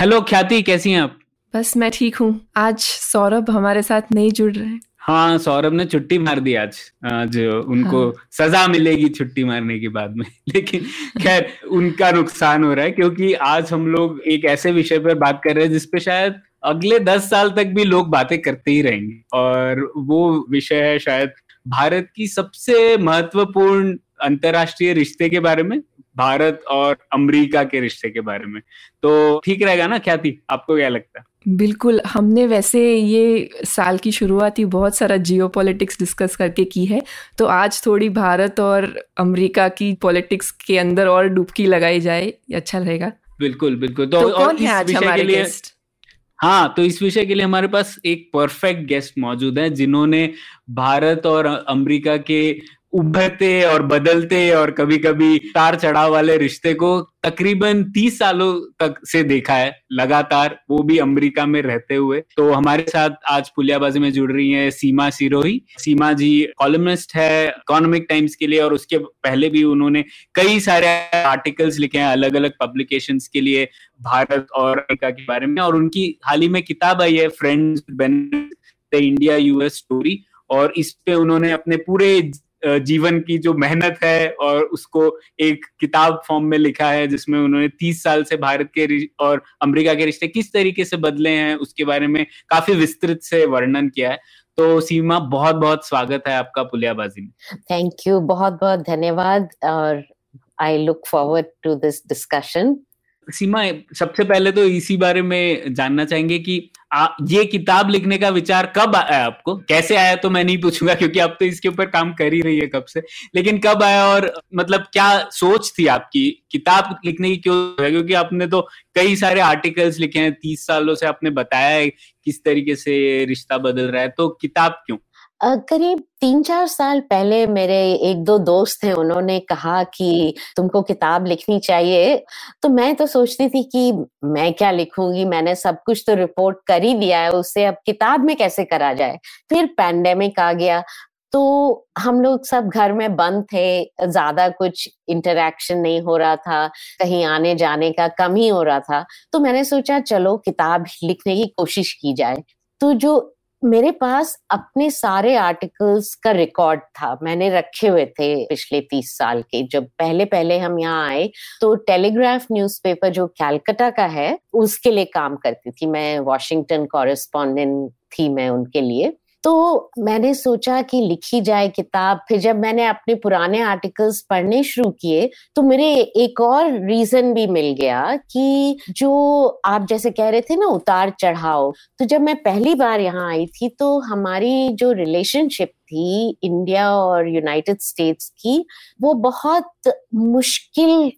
Hello ख्याति कैसी हैं आप? बस मैं ठीक हूँ। आज सौरभ हमारे साथ नहीं जुड़ रहे हैं। हाँ सौरभ ने छुट्टी मार दी आज। आज उनको हाँ। सजा मिलेगी छुट्टी मारने के बाद में। लेकिन खैर उनका नुकसान हो रहा है क्योंकि आज हम लोग एक ऐसे विषय पर बात कर रहे हैं जिसपे शायद अगले दस साल तक भी लोग बातें करते ही रहेंगे। और वो विषय है शायद भारत की सबसे महत्वपूर्ण अंतर्राष्ट्रीय रिश्ते के बारे में। भारत और अमेरिका के रिश्ते के बारे में। तो ठीक रहेगा ना ख्याति? आपको क्या लगता है? बिल्कुल हमने वैसे ये साल की शुरुआत ही बहुत सारा जियो पॉलिटिक्स डिस्कस करके की है। तो आज थोड़ी भारत और अमेरिका की पॉलिटिक्स के अंदर और डुबकी लगाई जाए ये अच्छा रहेगा। बिल्कुल बिल्कुल। तो, तो और कौन इस है विषय के लिए गेस्ट हाँ तो इस विषय के लिए हमारे पास एक परफेक्ट गेस्ट मौजूद है जिन्होंने भारत और अमेरिका के उभरते और बदलते और कभी कभी तार चढ़ाव वाले रिश्ते को तकरीबन तीस सालों तक से देखा है, लगातार। वो भी अमेरिका में रहते हुए। तो हमारे साथ आज पुलियाबाजी में जुड़ रही है सीमा सिरोही। सीमा जी कॉलमिस्ट है इकोनॉमिक टाइम्स के लिए और उसके पहले भी उन्होंने कई सारे आर्टिकल्स लिखे हैं अलग अलग पब्लिकेशन के लिए भारत और अमेरिका के बारे में। और उनकी हाल ही में किताब आई है friends the India US story और इस पे उन्होंने अपने पूरे जीवन की जो मेहनत है और उसको एक किताब फॉर्म में लिखा है जिसमें उन्होंने 30 साल से भारत के और अमेरिका के रिश्ते किस तरीके से बदले हैं उसके बारे में काफ़ी विस्तृत से वर्णन किया है तो सीमा बहुत बहुत स्वागत है आपका पुलियाबाजी में Thank you. बहुत बहुत धन्यवाद और I look forward to this discussion Seema सबसे पहले तो इसी बारे में जानना चाहेंगे कि आ, ये किताब लिखने का विचार कब आया आपको? कैसे आया तो मैं नहीं पूछूँगा क्योंकि आप तो इसके ऊपर काम कर ही रही है कब से। लेकिन कब आया और मतलब क्या सोच थी आपकी? किताब लिखने की क्यों? क्योंकि आपने तो कई सारे आर्टिकल्स लिखे हैं तीस सालों से आपने बताया है किस तरीके से रिश्ता बदल रहा है तो किताब क्यों? करीब तीन चार साल पहले मेरे एक दो दोस्त हैं उन्होंने कहा कि तुमको किताब लिखनी चाहिए। तो मैं तो सोचती थी कि मैं क्या लिखूँगी? मैंने सब कुछ तो रिपोर्ट कर ही दिया है उससे अब किताब में कैसे करा जाए? फिर पैंडेमिक आ गया। तो हम लोग सब घर में बंद थे, ज़्यादा कुछ इंटरेक्शन नहीं हो रहा था, कहीं आने जाने का कम ही हो रहा था। तो मैंने सोचा, चलो किताब लिखने की कोशिश की जाए। तो जो मेरे पास अपने सारे आर्टिकल्स का रिकॉर्ड था। मैंने रखे हुए थे पिछले तीस साल के। जब पहले पहले हम यहाँ आए तो टेलीग्राफ न्यूज़पेपर जो कैलकटा का है, उसके लिए काम करती थी। मैं वॉशिंगटन कॉरेस्पॉन्डेंट थी मैं उनके लिए। तो मैंने सोचा कि लिखी जाए किताब, फिर जब मैंने अपने पुराने आर्टिकल्स पढ़ने शुरू किए तो मेरे एक और रीजन भी मिल गया कि जो आप जैसे कह रहे थे ना, उतार चढ़ाव तो जब मैं पहली बार यहाँ आई थी तो हमारी जो रिलेशनशिप थी इंडिया और यूनाइटेड स्टेट्स की, वो बहुत मुश्किल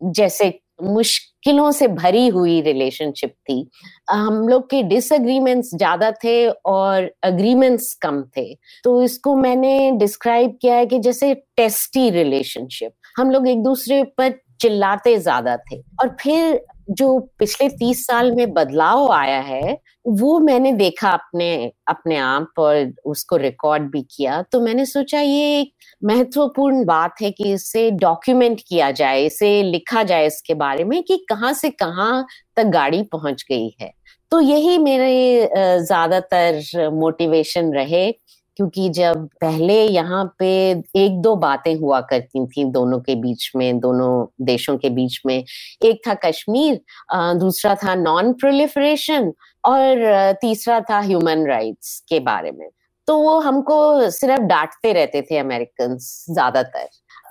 जैसे मुश्किलों से भरी हुई रिलेशनशिप थी। हम लोग के डिसएग्रीमेंट्स ज़्यादा थे और अग्रीमेंट्स कम थे। तो इसको मैंने डिस्क्राइब किया है कि जैसे टेस्टी रिलेशनशिप हम लोग एक दूसरे पर चिल्लाते ज़्यादा थे। और फिर जो पिछले तीस साल में बदलाव आया है, वो मैंने देखा अपने अपने आप और उसको रिकॉर्ड भी किया। तो मैंने सोचा ये एक महत्वपूर्ण बात है कि इसे डॉक्यूमेंट किया जाए, इसे लिखा जाए इसके बारे में कि कहाँ से कहाँ तक गाड़ी पहुँच गई है। तो यही मेरे ज़्यादातर मोटिवेशन रहे। क्योंकि जब पहले यहाँ पे एक दो बातें हुआ करती थी दोनों के बीच में, दोनों देशों के बीच में। एक था कश्मीर दूसरा था नॉन प्रोलिफरेशन और तीसरा था ह्यूमन राइट्स के बारे में। तो वो हमको सिर्फ़ डांटते रहते थे अमेरिकन ज़्यादातर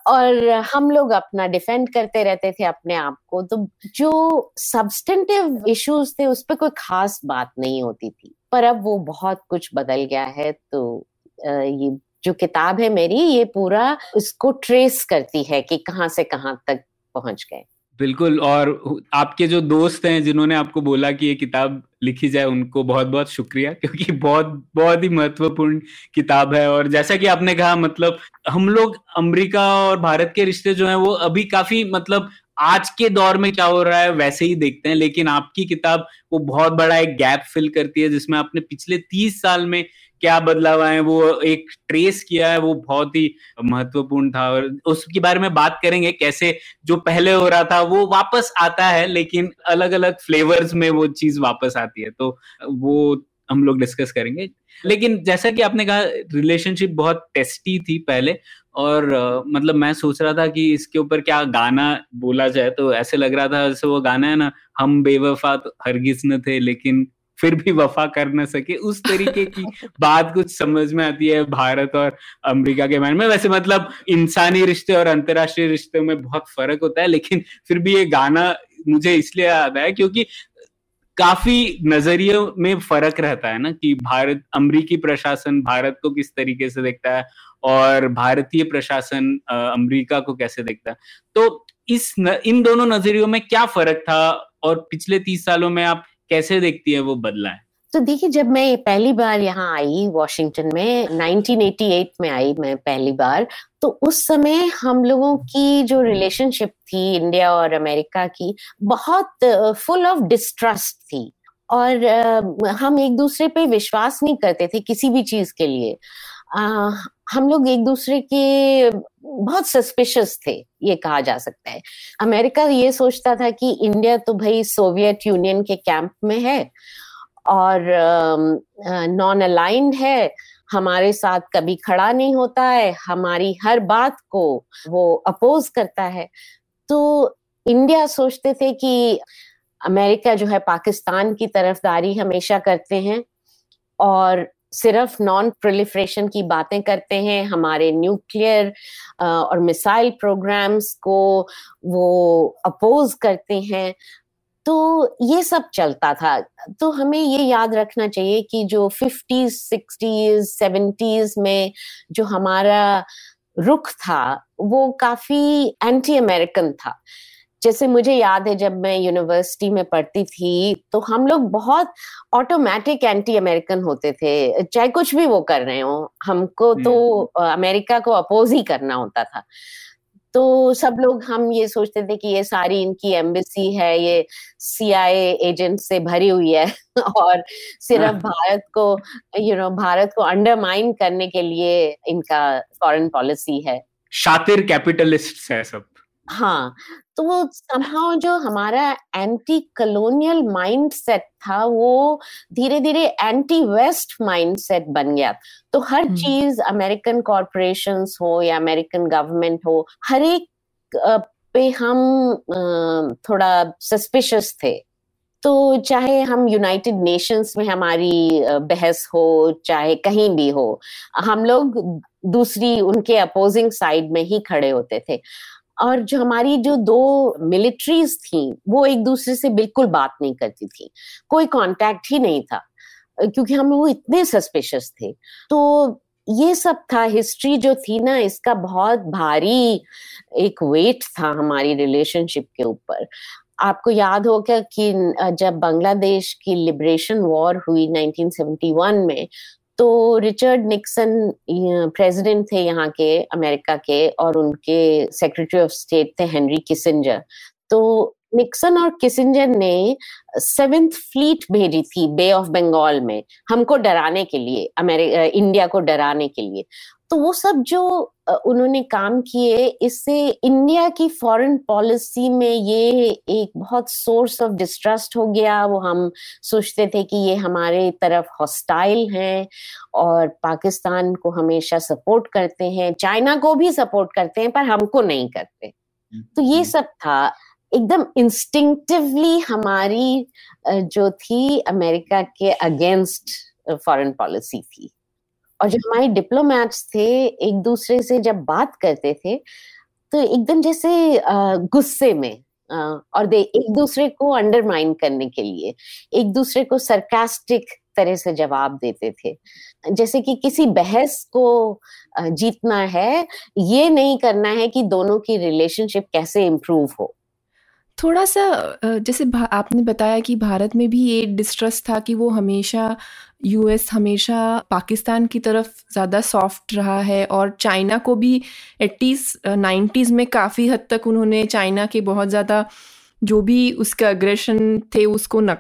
और हम लोग अपना डिफेंड करते रहते थे अपने आप को। तो जो सब्सटेंटिव इश्यूज़ थे उस पर कोई खास बात नहीं होती थी। पर अब वो बहुत कुछ बदल गया है तो ये जो किताब है मेरी, ये पूरा इसको ट्रेस करती है कि कहाँ से कहाँ तक पहुँच गए। बिल्कुल, और आपके जो दोस्त हैं, जिन्होंने आपको बोला कि ये किताब लिखी जाए, उनको बहुत बहुत शुक्रिया, क्योंकि बहुत बहुत ही महत्वपूर्ण किताब है, और जैसा कि आपने कहा मतलब हम लोग अमेरिका और भारत के रिश्ते जो हैं, वो अभी काफ़ी मतलब आज के दौर में क्या हो रहा है, वैसे ही देखते हैं, लेकिन आपकी किताब वो बहुत बड़ा एक गैप फिल करती है, जिसमें आपने पिछले तीस साल में क्या बदलाव आए वो एक ट्रेस किया है, वो बहुत ही महत्वपूर्ण था और उसके बारे में बात करेंगे कैसे जो पहले हो रहा था, वो वापस आता है, लेकिन अलग अलग फ्लेवर्स में वो चीज़ वापस आती है तो वो हम लोग डिस्कस करेंगे। लेकिन जैसा कि आपने कहा रिलेशनशिप बहुत टेस्टी थी पहले और मतलब मैं सोच रहा था कि इसके ऊपर क्या गाना बोला जाए तो ऐसे लग रहा था जैसे वो गाना है ना, हम बेवफा तो हरगिज न थे, लेकिन फिर भी वफा कर न सके। उस तरीके की बात कुछ समझ में आती है भारत और अमेरिका के बारे में। वैसे मतलब इंसानी रिश्ते और अंतरराष्ट्रीय रिश्ते में बहुत फ़र्क होता है लेकिन फिर भी ये गाना मुझे इसलिए याद है क्योंकि काफ़ी नजरियों में फ़र्क रहता है ना कि भारत अमरीकी प्रशासन भारत को किस तरीके से देखता है और भारतीय प्रशासन अमेरिका को कैसे देखता है। तो इस न, इन दोनों नजरियों में क्या फ़र्क था और पिछले तीस सालों में आप कैसे देखती है वो बदला है? तो देखिए, जब मैं पहली बार यहाँ आई वॉशिंगटन में 1988 में आई मैं पहली बार तो उस समय हम लोगों की जो रिलेशनशिप थी इंडिया और अमेरिका की, बहुत फुल ऑफ़ डिस्ट्रस्ट थी। और हम एक दूसरे पे विश्वास नहीं करते थे किसी भी चीज़ के लिए। हम लोग एक दूसरे के बहुत सस्पिशियस थे, ये कहा जा सकता है। अमेरिका ये सोचता था कि इंडिया तो भाई सोवियत यूनियन के कैंप में है और नॉन अलाइंड है, हमारे साथ कभी खड़ा नहीं होता है, हमारी हर बात को वो अपोज करता है। तो इंडिया सोचते थे कि अमेरिका जो है पाकिस्तान की तरफदारी हमेशा करते हैं और सिर्फ़ नॉन प्रोलिफ्रेशन की बातें करते हैं, हमारे न्यूक्लियर और मिसाइल प्रोग्राम्स को वो अपोज करते हैं। तो ये सब चलता था। तो हमें ये याद रखना चाहिए कि जो फिफ्टीज सिक्सटीज सेवेंटीज में जो हमारा रुख था, वो काफ़ी एंटी अमेरिकन था। जैसे मुझे याद है जब मैं यूनिवर्सिटी में पढ़ती थी तो हम लोग बहुत ऑटोमेटिक एंटी अमेरिकन होते थे। चाहे कुछ भी वो कर रहे हो हमको तो अमेरिका को अपोज ही करना होता था। तो सब लोग हम ये सोचते थे कि ये सारी इनकी एम्बेसी है ये सीआईए एजेंट से भरी हुई है और सिर्फ़ हाँ। भारत को you you know know, Bharat को अंडरमाइन करने के लिए इनका फॉरेन पॉलिसी है। शातिर कैपिटलिस्ट है सब। हाँ तो वो समहाउ जो हमारा एंटी कलोनियल माइंडसेट था वो धीरे धीरे एंटी वेस्ट माइंडसेट बन गया। तो हर चीज़ अमेरिकन कॉरपोरेशन हो या अमेरिकन गवर्नमेंट हो हर एक पे हम थोड़ा सस्पिशियस थे। तो चाहे हम यूनाइटेड नेशंस में हमारी बहस हो चाहे कहीं भी हो हम लोग दूसरी उनके अपोजिंग साइड में ही खड़े होते थे। और जो हमारी जो दो मिलिट्रीज थी, वो एक दूसरे से बिल्कुल बात नहीं करती थी। कोई कांटेक्ट ही नहीं था, क्योंकि हम वो इतने सस्पिशियस थे। तो ये सब था हिस्ट्री जो थी ना, इसका बहुत भारी एक वेट था हमारी रिलेशनशिप के ऊपर। आपको याद होगा कि जब बांग्लादेश की लिबरेशन वॉर हुई 1971 में तो रिचर्ड निक्सन प्रेसिडेंट थे यहाँ के, अमेरिका के, और उनके सेक्रेटरी ऑफ़ स्टेट थे हेनरी किसिंजर। तो निक्सन और किसिंजर ने सेवेंथ फ्लीट भेजी थी बे ऑफ़ बंगाल में, हमको डराने के लिए अमेरिका इंडिया को डराने के लिए। तो वो सब जो उन्होंने काम किए। इससे इंडिया की फॉरेन पॉलिसी में ये एक बहुत सोर्स ऑफ़ डिस्ट्रस्ट हो गया। वो हम सोचते थे कि ये हमारे तरफ़ हॉस्टाइल हैं और पाकिस्तान को हमेशा सपोर्ट करते हैं। चाइना को भी सपोर्ट करते हैं पर हमको नहीं करते। तो ये हम्म। सब था। एकदम इंस्टिंक्टिवली हमारी जो थी अमेरिका के अगेंस्ट फॉरेन पॉलिसी थी। और जो हमारे डिप्लोमैट्स थे, एक दूसरे से जब बात करते थे तो एकदम जैसे गुस्से में और दे, एक दूसरे को अंडरमाइन करने के लिए, एक दूसरे को सरकास्टिक तरह से जवाब देते थे। जैसे कि किसी बहस को जीतना है, ये नहीं करना है कि दोनों की रिलेशनशिप कैसे इम्प्रूव हो। थोड़ा सा जैसे आपने बताया कि भारत में भी ये डिस्ट्रस्ट था कि वो हमेशा यूएस हमेशा पाकिस्तान की तरफ़ ज़्यादा सॉफ्ट रहा है और चाइना को भी एट्टीज़ नाइन्टीज़ में काफ़ी हद तक उन्होंने चाइना के बहुत ज़्यादा जो भी उसका अग्रेशन थे उसको न,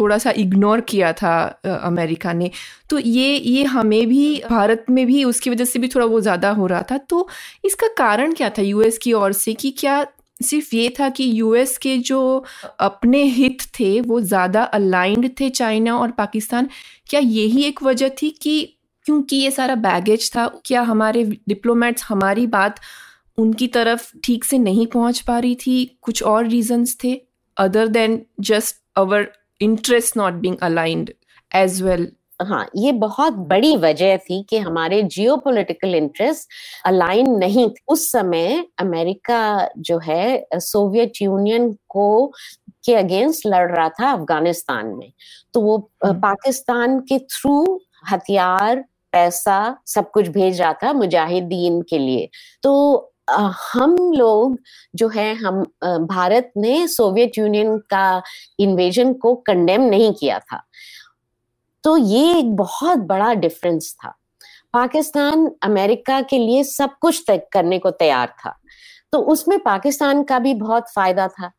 थोड़ा सा इग्नोर किया था अमेरिका ने। तो ये ये हमें भी भारत में भी उसकी वजह से भी थोड़ा वो ज़्यादा हो रहा था। तो इसका कारण क्या था यूएस की ओर से कि क्या सिर्फ़ ये था कि यूएस के जो अपने हित थे, वो ज़्यादा अलाइंड थे चाइना और पाकिस्तान क्या यही एक वजह थी कि क्योंकि ये सारा बैगेज था, क्या हमारे डिप्लोमेट्स हमारी बात उनकी तरफ़ ठीक से नहीं पहुँच पा रही थी? कुछ और रीजंस थे other than just our interest not being aligned as well हाँ ये बहुत बड़ी वजह थी कि हमारे जियो पोलिटिकल इंटरेस्ट अलाइन नहीं थे। उस समय अमेरिका जो है सोवियत यूनियन को के अगेंस्ट लड़ रहा था अफ़गानिस्तान में। तो वो हम्म। पाकिस्तान के थ्रू हथियार पैसा सब कुछ भेज रहा था मुजाहिदीन के लिए। तो हम लोग जो है हम भारत ने सोवियत यूनियन का इन्वेजन को कंडेम नहीं किया था। तो ये एक बहुत बड़ा डिफरेंस था। पाकिस्तान अमेरिका के लिए सब कुछ तय करने को तैयार था। तो उसमें पाकिस्तान का भी बहुत फ़ायदा था।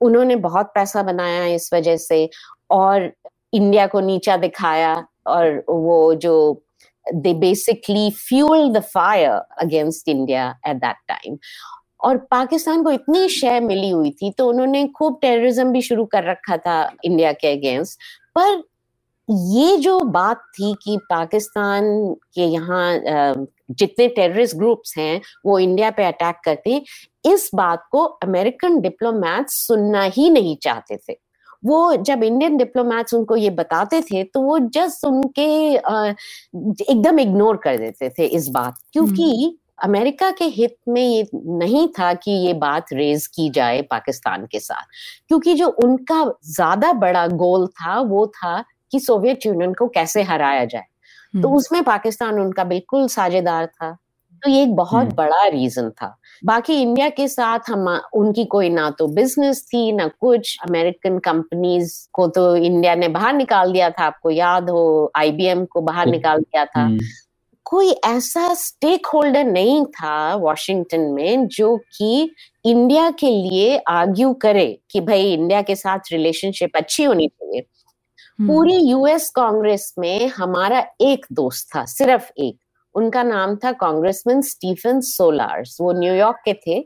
उन्होंने बहुत पैसा बनाया इस वजह से और इंडिया को नीचा दिखाया और वो जो they basically fuel the fire against India at that time और पाकिस्तान को इतनी शय मिली हुई थी तो उन्होंने खूब टेररिज्म भी शुरू कर रखा था इंडिया के अगेंस्ट पर ये जो बात थी कि पाकिस्तान के यहाँ जितने टेररिस्ट ग्रुप्स हैं वो इंडिया पे अटैक करते हैं इस बात को अमेरिकन डिप्लोमैट सुनना ही नहीं चाहते थे वो जब इंडियन डिप्लोमैट्स उनको ये बताते थे तो वो जस्ट उनके एकदम इग्नोर कर देते थे इस बात क्योंकि हम्म। अमेरिका के हित में ये नहीं था कि ये बात रेज की जाए पाकिस्तान के साथ क्योंकि जो उनका ज़्यादा बड़ा गोल था वो था कि सोवियत यूनियन को कैसे हराया जाए। तो हम्म। उसमें पाकिस्तान उनका बिल्कुल साझेदार था। तो ये एक बहुत हम्म। बड़ा रीजन था। बाकी इंडिया के साथ हम उनकी कोई ना तो बिज़नेस थी ना कुछ। अमेरिकन कंपनीज़ को तो इंडिया ने बाहर निकाल दिया था। आपको याद हो आईबीएम को बाहर निकाल दिया था। हम्म। कोई ऐसा स्टेक होल्डर नहीं था वॉशिंगटन में जो कि इंडिया के लिए आर्ग्यू करे कि भाई इंडिया के साथ रिलेशनशिप अच्छी होनी चाहिए। पूरी यूएस हम्म। कांग्रेस में हमारा एक दोस्त था, सिर्फ़ एक। उनका नाम था कांग्रेसमैन स्टीफन सोलार्स। वो न्यूयॉर्क के थे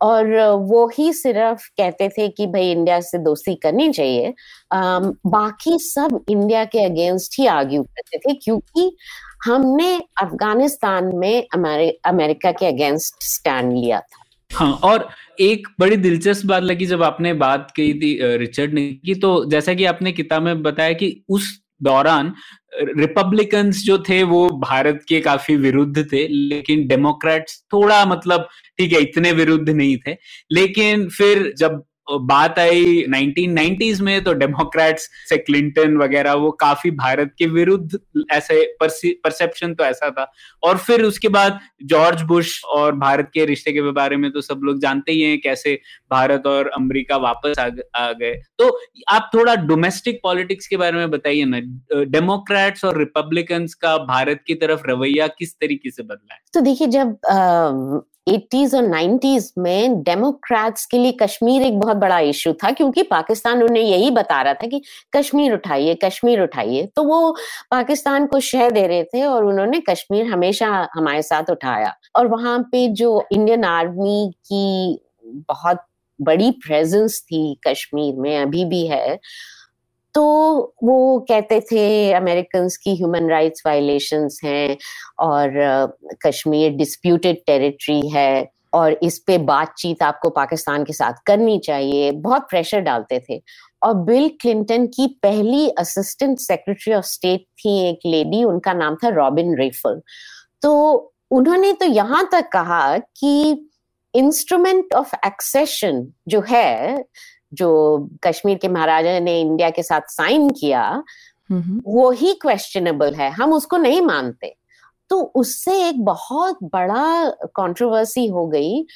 और वो ही सिर्फ़ कहते थे कि भाई इंडिया से दोस्ती करनी चाहिए। बाकी सब इंडिया के अगेंस्ट ही आर्ग्यू करते थे क्योंकि हमने अफ़गानिस्तान में अमेरिका के अगेंस्ट स्टैंड लिया था। हाँ और एक बड़ी दिलचस्प बात लगी जब आपने बात की थी रिचर्ड ने की तो जैसा कि आपने किताब में बताया कि उस दौरान रिपब्लिकन्स जो थे, वो भारत के काफ़ी विरुद्ध थे, लेकिन डेमोक्रेट्स थोड़ा मतलब ठीक है, इतने विरुद्ध नहीं थे। लेकिन फिर जब बात आई 1990s में तो डेमोक्रेट्स से क्लिंटन वगैरह वो काफ़ी भारत के विरुद्ध ऐसे परसेप्शन तो ऐसा था। और फिर उसके बाद जॉर्ज बुश और भारत के रिश्ते के बारे में तो सब लोग जानते ही हैं कैसे भारत और अमेरिका वापस आ, आ गए। तो आप थोड़ा डोमेस्टिक पॉलिटिक्स के बारे में बताइए ना। डेमोक्रेट्स और रिपब्लिकन्स का भारत की तरफ़ रवैया किस तरीके से बदला है? तो देखिए जब एटीज और नाइन्टीज में डेमोक्रेट्स के लिए कश्मीर एक बहुत बड़ा इशू था, क्योंकि पाकिस्तान उन्हें यही बता रहा था कि कश्मीर उठाइए कश्मीर उठाइए। तो वो पाकिस्तान को शह दे रहे थे और उन्होंने कश्मीर हमेशा हमारे साथ उठाया। और वहाँ पे जो इंडियन आर्मी की बहुत बड़ी प्रेजेंस थी कश्मीर में, अभी भी है तो वो कहते थे अमेरिकन की ह्यूमन राइट्स वायलेशंस हैं और कश्मीर डिस्प्यूटेड टेरिटरी है और इस पे बातचीत आपको पाकिस्तान के साथ करनी चाहिए। बहुत प्रेशर डालते थे। और बिल क्लिंटन की पहली असिस्टेंट सेक्रेटरी ऑफ़ स्टेट थी एक लेडी उनका नाम था रॉबिन रेफल। तो उन्होंने तो यहाँ तक कहा कि इंस्ट्रूमेंट ऑफ़ एक्सेशन जो है जो कश्मीर के महाराजा ने इंडिया के साथ साइन किया वो ही क्वेश्चनेबल है। हम उसको नहीं मानते। तो उससे एक बहुत बड़ा कंट्रोवर्सी हो गई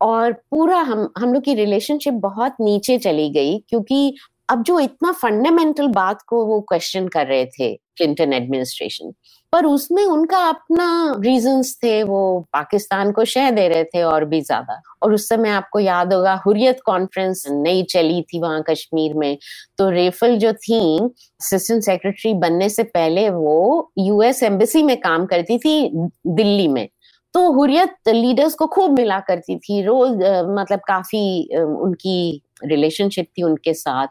और पूरा हम हम लोग की रिलेशनशिप बहुत नीचे चली गई क्योंकि अब जो इतना फंडामेंटल बात को वो क्वेश्चन कर रहे थे क्लिंटन एडमिनिस्ट्रेशन पर उसमें उनका अपना रीजंस थे, वो पाकिस्तान को शह दे रहे थे और भी ज़्यादा। और उस समय आपको याद होगा, हुरियत कॉन्फ्रेंस नई चली थी वहाँ कश्मीर में। तो रेफल जो थी असिस्टेंट सेक्रेटरी बनने से पहले वो यूएस एम्बेसी में काम करती थी दिल्ली में। तो हुरियत लीडर्स को खूब मिला करती थी। रोज मतलब काफ़ी उनकी रिलेशनशिप थी उनके साथ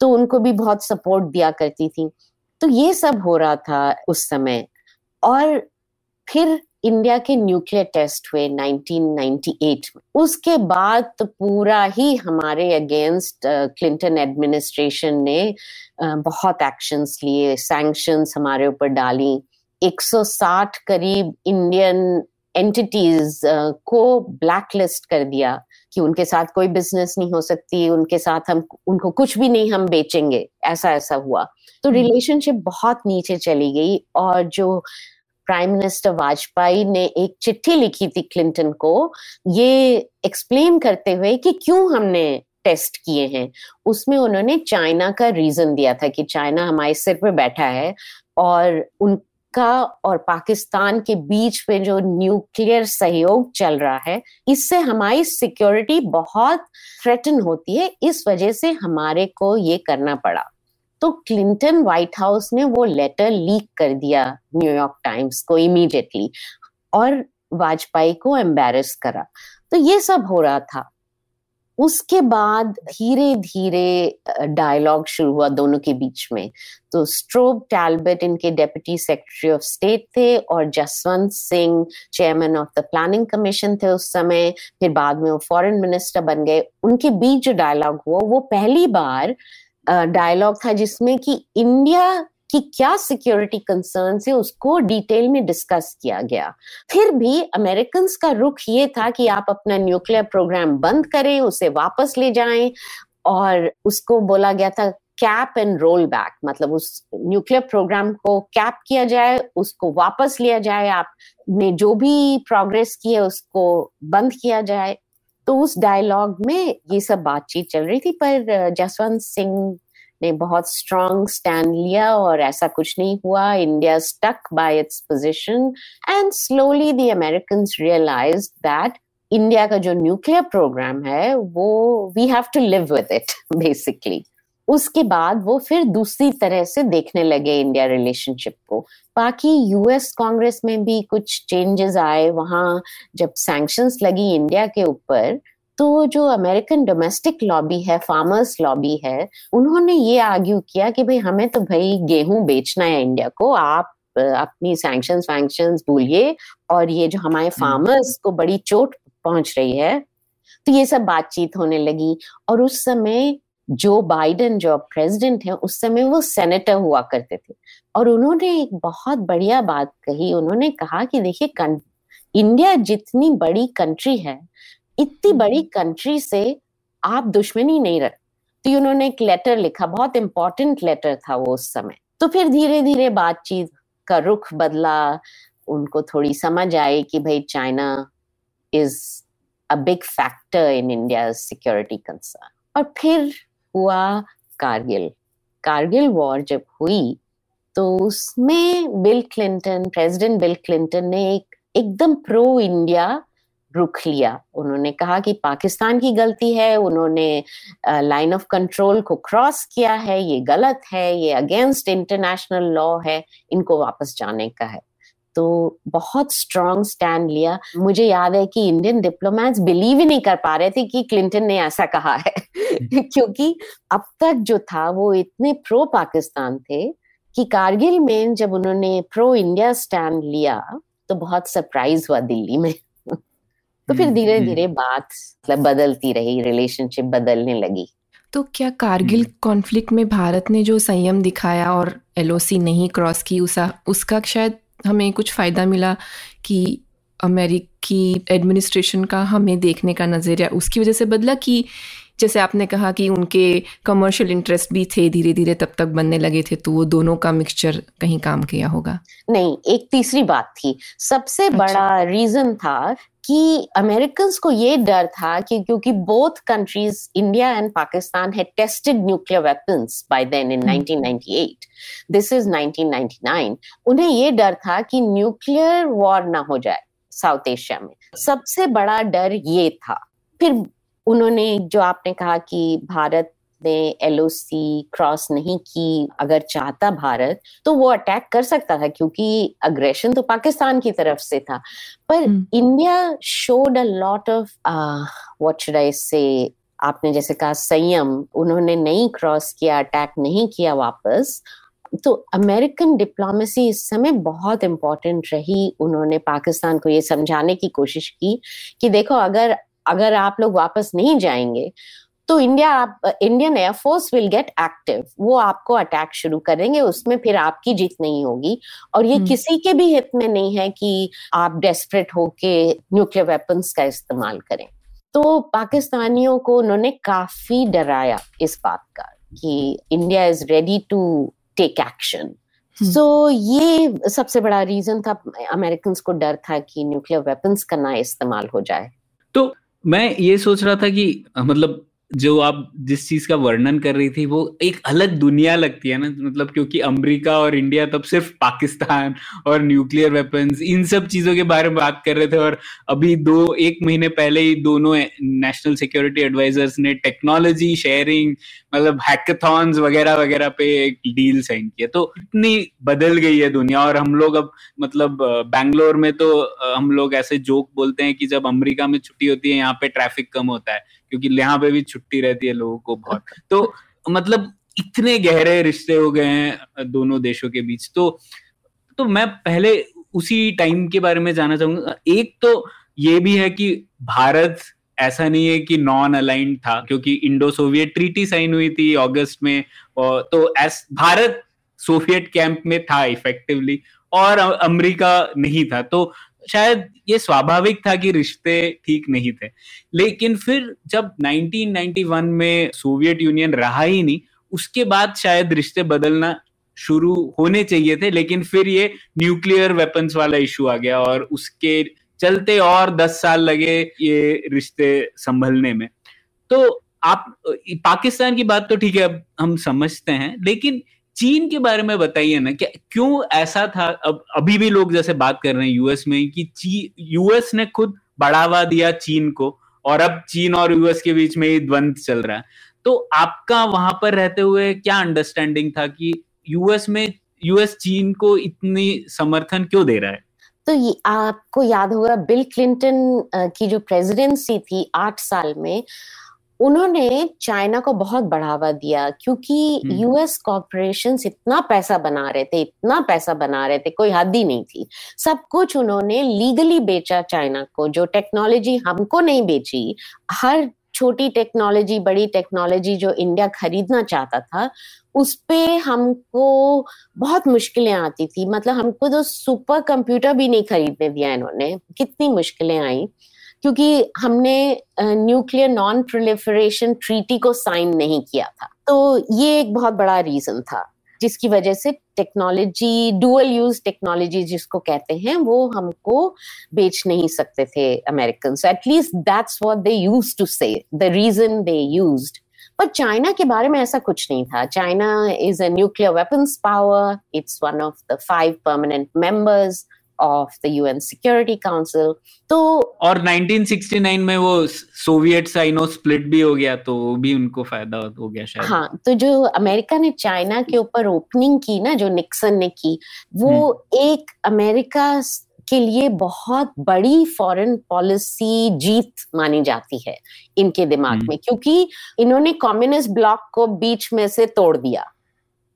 तो उनको भी बहुत सपोर्ट दिया करती थी। तो ये सब हो रहा था उस समय। और फिर इंडिया के न्यूक्लियर टेस्ट हुए 1998 में। उसके बाद तो पूरा ही हमारे अगेंस्ट क्लिंटन एडमिनिस्ट्रेशन ने uh, बहुत एक्शंस लिए सैंक्शंस हमारे ऊपर डाली। 160 करीब इंडियन एंटिटीज uh, को ब्लैकलिस्ट कर दिया कि उनके साथ कोई बिज़नेस नहीं हो सकती उनके साथ हम उनको कुछ भी नहीं हम बेचेंगे ऐसा ऐसा हुआ तो रिलेशनशिप हम्म। बहुत नीचे चली गई और जो प्राइम मिनिस्टर वाजपेयी ने एक चिट्ठी लिखी थी क्लिंटन को ये एक्सप्लेन करते हुए कि क्यों हमने टेस्ट किए हैं उसमें उन्होंने चाइना का रीजन दिया था कि चाइना हमारे सिर पे बैठा है और उन का और पाकिस्तान के बीच में जो न्यूक्लियर सहयोग चल रहा है, इससे हमारी सिक्योरिटी बहुत थ्रेटन होती है। इस वजह से हमारे को ये करना पड़ा। तो क्लिंटन व्हाइट हाउस ने वो लेटर लीक कर दिया न्यूयॉर्क टाइम्स को इमीडिएटली और वाजपेयी को एम्बेरस करा। तो ये सब हो रहा था। उसके बाद धीरे धीरे डायलॉग शुरू हुआ दोनों के बीच में। तो स्ट्रोब टैलबेट इनके डेप्यूटी सेक्रेटरी ऑफ़ स्टेट थे और Jaswant Singh chairman of the planning commission थे उस समय। फिर बाद में वो फॉरेन मिनिस्टर बन गए। उनके बीच जो डायलॉग हुआ, वो पहली बार डायलॉग था जिसमें कि इंडिया कि क्या सिक्योरिटी कंसर्न है, उसको डिटेल में डिस्कस किया गया। फिर भी अमेरिकन का रुख ये था कि आप अपना न्यूक्लियर प्रोग्राम बंद करें, उसे वापस ले जाएँ, और उसको बोला गया था कैप एंड रोल बैक मतलब उस न्यूक्लियर प्रोग्राम को कैप किया जाए, उसको वापस लिया जाए, आपने जो भी प्रोग्रेस की है, उसको बंद किया जाए। तो उस डायलॉग में ये सब बातचीत चल रही थी, पर, जसवंत सिंह ने बहुत स्ट्रॉन्ग स्टैंड लिया और ऐसा कुछ नहीं हुआ। India stuck by its position and slowly the American realise that India का जो न्यूक्लियर प्रोग्राम है, वो we have to live with it basically उसके बाद वो फिर दूसरी तरह से देखने लगे इंडिया रिलेशनशिप को। बाकी यूएस कांग्रेस में भी कुछ चेंजेस आए। वहाँ जब सैंक्शंस लगी इंडिया के ऊपर तो जो अमेरिकन डोमेस्टिक लॉबी है फार्मर्स लॉबी है उन्होंने ये आर्ग्यू किया कि भाई हमें तो भाई गेहूँ बेचना है इंडिया को आप अपनी सैंक्शन वैंक्शन भूलिए और ये जो हमारे फार्मर्स हम्म। को बड़ी चोट पहुँच रही है तो ये सब बातचीत होने लगी और उस समय जो बाइडन जो प्रेसिडेंट है उस समय वो सेनेटर हुआ करते थे और उन्होंने एक बहुत बढ़िया बात कही उन्होंने कहा कि देखिए इंडिया जितनी बड़ी कंट्री है इतनी बड़ी कंट्री हम्म। से आप दुश्मनी नहीं रख तो उन्होंने एक लेटर लिखा बहुत इंपॉर्टेंट लेटर था वो उस समय। तो फिर धीरे धीरे बातचीत का रुख बदला उनको थोड़ी समझ आई कि भाई China is a big factor in India security concern और फिर हुआ कारगिल कारगिल वॉर जब हुई तो उसमें Bill Clinton president Bill Clinton ने एक एकदम प्रो इंडिया रुख लिया। उन्होंने कहा कि पाकिस्तान की गलती है उन्होंने लाइन ऑफ़ कंट्रोल को क्रॉस किया है ये गलत है ये अगेंस्ट इंटरनेशनल लॉ है इनको वापस जाने का है। तो बहुत स्ट्रॉन्ग स्टैंड लिया। मुझे याद है कि इंडियन डिप्लोमेट्स बिलीव ही नहीं कर पा रहे थे कि क्लिंटन ने ऐसा कहा है। क्योंकि अब तक जो था वो इतने प्रो पाकिस्तान थे कि कारगिल में जब उन्होंने प्रो इंडिया स्टैंड लिया तो बहुत सरप्राइज़ हुआ दिल्ली में। तो फिर धीरे हम्म, धीरे हम्म। बात मतलब बदलती रही रिलेशनशिप बदलने लगी तो क्या कारगिल कॉन्फ्लिक्ट में भारत ने जो संयम दिखाया और एलओसी नहीं क्रॉस की उसा उसका शायद हमें कुछ फ़ायदा मिला कि अमेरिकी एडमिनिस्ट्रेशन का हमें देखने का नज़रिया उसकी वजह से बदला कि जैसे आपने कहा कि उनके कमर्शियल इंटरेस्ट भी थे धीरे धीरे तब तक बनने लगे थे तो वो दोनों का मिक्सचर कहीं काम किया होगा? नहीं एक तीसरी बात थी। सबसे अच्छा। बड़ा रीजन था कि अमेरिकन को ये डर था कि क्योंकि both countries India and Pakistan है tested nuclear weapons by then in 1998 this is 1999 उन्हें ये डर था कि न्यूक्लियर वॉर ना हो जाए साउथ एशिया में। सबसे बड़ा डर ये था। फिर उन्होंने जो आपने कहा कि भारत ने एलओसी क्रॉस नहीं की अगर चाहता भारत तो वो अटैक कर सकता था क्योंकि अग्रेशन तो पाकिस्तान की तरफ़ से था। पर India showed a lot of what should I say आपने जैसे कहा संयम उन्होंने नहीं क्रॉस किया अटैक नहीं किया वापस। तो अमेरिकन डिप्लोमेसी इस समय बहुत इंपॉर्टेंट रही। उन्होंने पाकिस्तान को ये समझाने की कोशिश की कि देखो अगर अगर आप लोग वापस नहीं जाएँगे तो इंडिया आप Indian air force will get active वो आपको अटैक शुरू करेंगे उसमें फिर आपकी जीत नहीं होगी। और ये हम्म। किसी के भी हित में नहीं है कि आप डेस्परेट होके न्यूक्लियर वेपन्स का इस्तेमाल करें। तो पाकिस्तानियों को उन्होंने काफ़ी डराया इस बात का कि India is ready to take action so ये सबसे बड़ा रीजन था अमेरिकन को डर था कि न्यूक्लियर वेपन्स का ना इस्तेमाल हो जाए। तो मैं ये सोच रहा था कि मतलब जो आप जिस चीज़ का वर्णन कर रही थी, वो एक अलग दुनिया लगती है ना मतलब क्योंकि अमेरिका और इंडिया तब सिर्फ़ पाकिस्तान और न्यूक्लियर वेपन्स, इन सब चीज़ों के बारे में बात कर रहे थे और अभी दो, एक महीने पहले ही दोनों नेशनल सिक्योरिटी एडवाइजर्स ने टेक्नोलॉजी शेयरिंग मतलब हैकेथॉन्स वगैरह वगैरह पे एक डील साइन किया। तो इतनी बदल गई है दुनिया और हम लोग अब मतलब बैंगलोर में तो हम लोग ऐसे जोक बोलते हैं कि जब अमेरिका में छुट्टी होती है, यहाँ पे ट्रैफ़िक कम होता है। क्योंकि यहाँ पे भी छुट्टी रहती है लोगों को बहुत। तो मतलब इतने गहरे रिश्ते हो गए हैं दोनों देशों के बीच। तो तो मैं पहले उसी टाइम के बारे में जानना चाहूँगा। एक तो ये भी है कि भारत ऐसा नहीं है कि नॉन अलाइंड था क्योंकि इंडो सोवियत ट्रीटी साइन हुई थी अगस्त में और तो एस भारत सोवियत कैंप में था इफेक्टिवली और अमेरिका नहीं था। तो शायद ये स्वाभाविक था कि रिश्ते ठीक नहीं थे। लेकिन फिर जब 1991 में सोवियत यूनियन रहा ही नहीं, उसके बाद शायद रिश्ते बदलना शुरू होने चाहिए थे, लेकिन फिर ये न्यूक्लियर वेपन्स वाला इशू आ गया और उसके चलते और दस साल लगे ये रिश्ते संभलने में। तो आप, पाकिस्तान की बात तो ठीक है, अब हम समझते हैं, लेकिन चीन के बारे में बताइए ना, क्या, क्यों ऐसा था? अब, अभी भी लोग जैसे बात कर रहे हैं यूएस में कि यूएस ने खुद बढ़ावा दिया चीन को और अब चीन और यूएस के बीच में द्वंद चल रहा है। तो आपका वहाँ पर रहते हुए क्या अंडरस्टैंडिंग था कि यूएस में यूएस चीन को इतनी समर्थन क्यों दे रहा है? तो ये आपको याद होगा, बिल क्लिंटन की जो प्रेसिडेंसी थी आठ साल में उन्होंने चाइना को बहुत बढ़ावा दिया क्योंकि यूएस कॉरपोरेशन इतना पैसा बना रहे थे इतना पैसा बना रहे थे कोई हद ही नहीं थी। सब कुछ उन्होंने लीगली बेचा चाइना को जो टेक्नोलॉजी हमको नहीं बेची। हर छोटी टेक्नोलॉजी बड़ी टेक्नोलॉजी जो इंडिया खरीदना चाहता था उस पर हमको बहुत मुश्किलें आती थी। मतलब हमको तो सुपर कंप्यूटर भी नहीं खरीदने दिया इन्होंने कितनी मुश्किलें आई। क्योंकि हमने न्यूक्लियर नॉन प्रोलिफरेशन ट्रीटी को साइन नहीं किया था। तो ये एक बहुत बड़ा रीजन था, जिसकी वजह से टेक्नोलॉजी डुअल यूज़ टेक्नोलॉजी जिसको कहते हैं, वो हमको बेच नहीं सकते थे American at least that's what they use to say the reason they used पर चाइना के बारे में ऐसा कुछ नहीं था। China is a nuclear weapons power it's one of the five permanent members of the UN security council तो और 1969 में वो सोवियत साइनो स्प्लिट भी हो गया तो भी उनको फ़ायदा हो गया शायद हाँ तो जो अमेरिका ने चाइना के ऊपर ओपनिंग की ना जो निक्सन ने की वो हम्म। एक अमेरिका के लिए बहुत बड़ी फॉरेन पॉलिसी जीत मानी जाती है इनके दिमाग हम्म। में क्योंकि इन्होंने कम्युनिस्ट ब्लॉक को बीच में से तोड़ दिया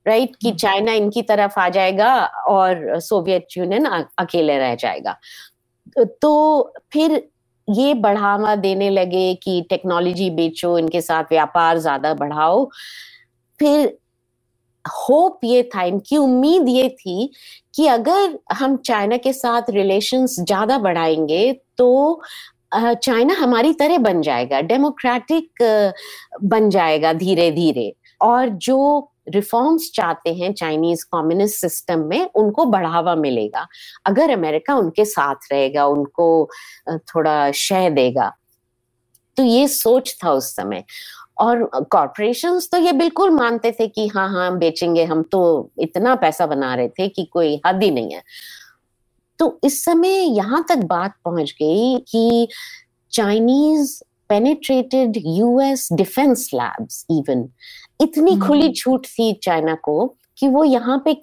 राइट कि चाइना हम्म। इनकी तरफ़ आ जाएगा और सोवियत यूनियन अकेले रह जाएगा। तो फिर ये बढ़ावा देने लगे कि टेक्नोलॉजी बेचो इनके साथ व्यापार ज़्यादा बढ़ाओ। फिर होप ये था इनकी उम्मीद ये थी कि अगर हम चाइना के साथ रिलेशंस ज़्यादा बढ़ाएँगे तो चाइना हमारी तरह बन जाएगा डेमोक्रेटिक बन जाएगा धीरे धीरे और जो रिफॉर्म्स चाहते हैं चाइनीज़ कम्युनिस्ट सिस्टम में, उनको बढ़ावा मिलेगा। अगर अमेरिका उनके साथ रहेगा, उनको थोड़ा शह देगा। तो ये सोच था उस समय। और कॉरपोरेशन तो ये बिल्कुल मानते थे कि हाँ हाँ बेचेंगे, हम तो इतना पैसा बना रहे थे कि कोई हद ही नहीं है। तो इस समय यहाँ तक बात पहुँच गई कि Chinese penetrated US defence labs even इतनी हम्म। खुली छूट थी चाइना को कि वो यहाँ पे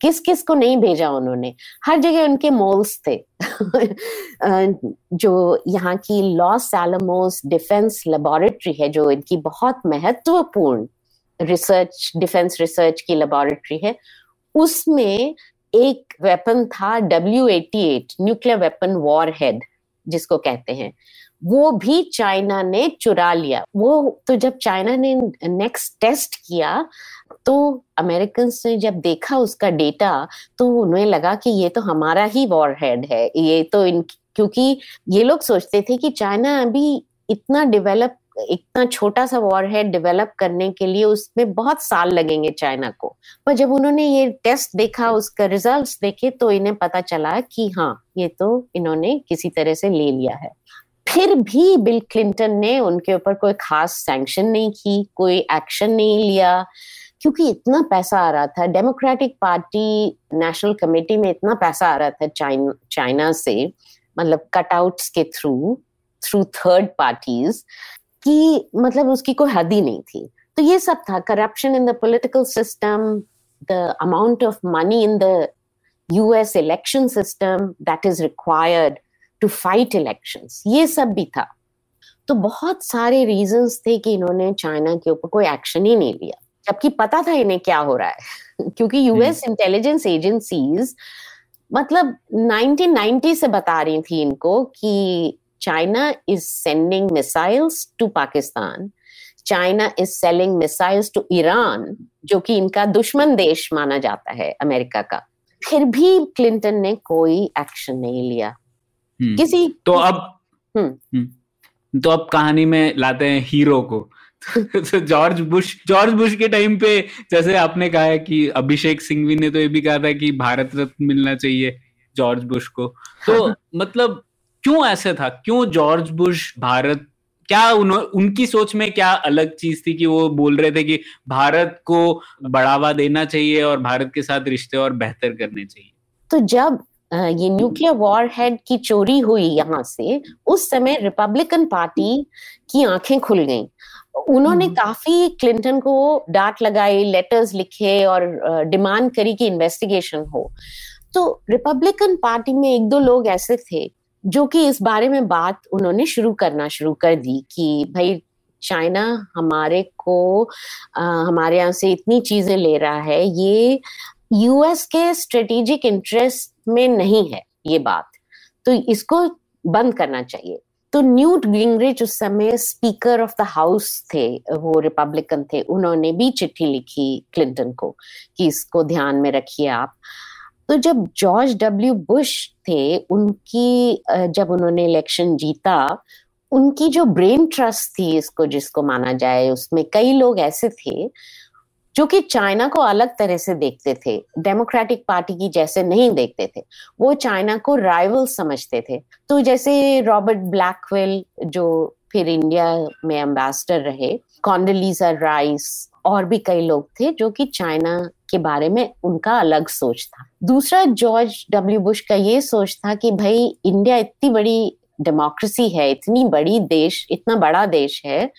किस किस को नहीं भेजा उन्होंने। हर जगह उनके मॉल्स थे। जो यहाँ की लॉस एलमोस डिफेंस लेबोरेटरी है जो इनकी बहुत महत्वपूर्ण रिसर्च डिफेंस रिसर्च की लेबोरेटरी है उसमें एक वेपन था W eighty eight nuclear weapon warhead जिसको कहते हैं। वो भी चाइना ने चुरा लिया। वो तो जब चाइना ने नेक्स्ट टेस्ट किया तो अमेरिकन ने जब देखा उसका डेटा तो उन्हें लगा कि ये तो हमारा ही वॉर हेड है। ये तो इन, क्योंकि ये लोग सोचते थे कि चाइना अभी इतना डेवलप इतना छोटा सा वॉर हेड डेवलप करने के लिए उसमें बहुत साल लगेंगे चाइना को। पर जब उन्होंने ये टेस्ट देखा, उसका रिजल्ट्स देखे तो इन्हें पता चला कि हाँ ये तो इन्होंने किसी तरह से ले लिया है। फिर भी बिल क्लिंटन ने उनके ऊपर कोई खास सैंक्शन नहीं की, कोई एक्शन नहीं लिया, क्योंकि इतना पैसा आ रहा था। डेमोक्रेटिक पार्टी नेशनल कमेटी में इतना पैसा आ रहा था चाइना चाइना से मतलब कटआउट्स के थ्रू थ्रू थर्ड पार्टीज़ कि मतलब उसकी कोई हद ही नहीं थी। तो ये सब था। Corruption in the political system the amount of money in the US election system that is required to fight elections ये सब भी था। तो बहुत सारे रीजंस थे कि इन्होंने चाइना के ऊपर कोई एक्शन ही नहीं लिया। जबकि पता था इन्हें क्या हो रहा है। क्योंकि यूएस इंटेलिजेंस एजेंसीज मतलब 1990 से बता रही थी इनको कि China is sending missiles to Pakistan China is selling missiles to Iran जो कि इनका दुश्मन देश माना जाता है अमेरिका का। फिर भी क्लिंटन ने कोई एक्शन नहीं लिया। किसी तो अब हम्म। हम्म। तो अब कहानी में लाते हैं हीरो को तो जॉर्ज बुश जॉर्ज बुश के टाइम पे जैसे आपने कहा है कि अभिषेक सिंघवी ने तो ये भी कहा था कि भारत रत्न मिलना चाहिए जॉर्ज बुश को तो। मतलब क्यों ऐसे था क्यों जॉर्ज बुश भारत क्या उन, उनकी सोच में क्या अलग चीज़ थी कि वो बोल रहे थे कि भारत को बढ़ावा देना चाहिए और भारत के साथ रिश्ते और बेहतर करने चाहिए तो जब ये न्यूक्लियर वॉर हेड की चोरी हुई यहाँ से उस समय रिपब्लिकन पार्टी की आँखें खुल गईं उन्होंने हम्म। काफ़ी क्लिंटन को डांट लगाई लेटर्स लिखे और डिमांड करी कि इन्वेस्टिगेशन हो तो रिपब्लिकन पार्टी में एक दो लोग ऐसे थे जो कि इस बारे में बात उन्होंने शुरू करना शुरू कर दी कि भाई चाइना हमारे को आ, हमारे यहाँ से इतनी चीज़ें ले रहा है ये यूएस के स्ट्रेटेजिक इंटरेस्ट में नहीं है ये बात। तो इसको बंद करना चाहिए। तो न्यूट गिंगरिच उस समय स्पीकर ऑफ़ द हाउस थे, वो रिपब्लिकन थे, उन्होंने भी चिट्ठी लिखी क्लिंटन को कि इसको ध्यान में रखिए आप। तो जब जॉर्ज डब्ल्यू बुश थे, उनकी जब उन्होंने इलेक्शन जीता, उनकी जो ब्रेन ट्रस्ट थी इसको, जिसको माना जाए, उसमें कई लोग ऐसे थे जो कि चाइना को अलग तरह से देखते थे डेमोक्रेटिक पार्टी की जैसे नहीं देखते थे, वो चाइना को राइवल समझते थे। तो जैसे रॉबर्ट ब्लैकवेल जो फिर इंडिया में एम्बेसडर रहे कॉन्डलीजा राइस और भी कई लोग थे जो कि चाइना के बारे में उनका अलग सोच था। दूसरा जॉर्ज डब्ल्यू बुश का ये सोच था कि भाई इंडिया इतनी बड़ी डेमोक्रेसी है, इतनी बड़ी देश, इतना बड़ा देश है,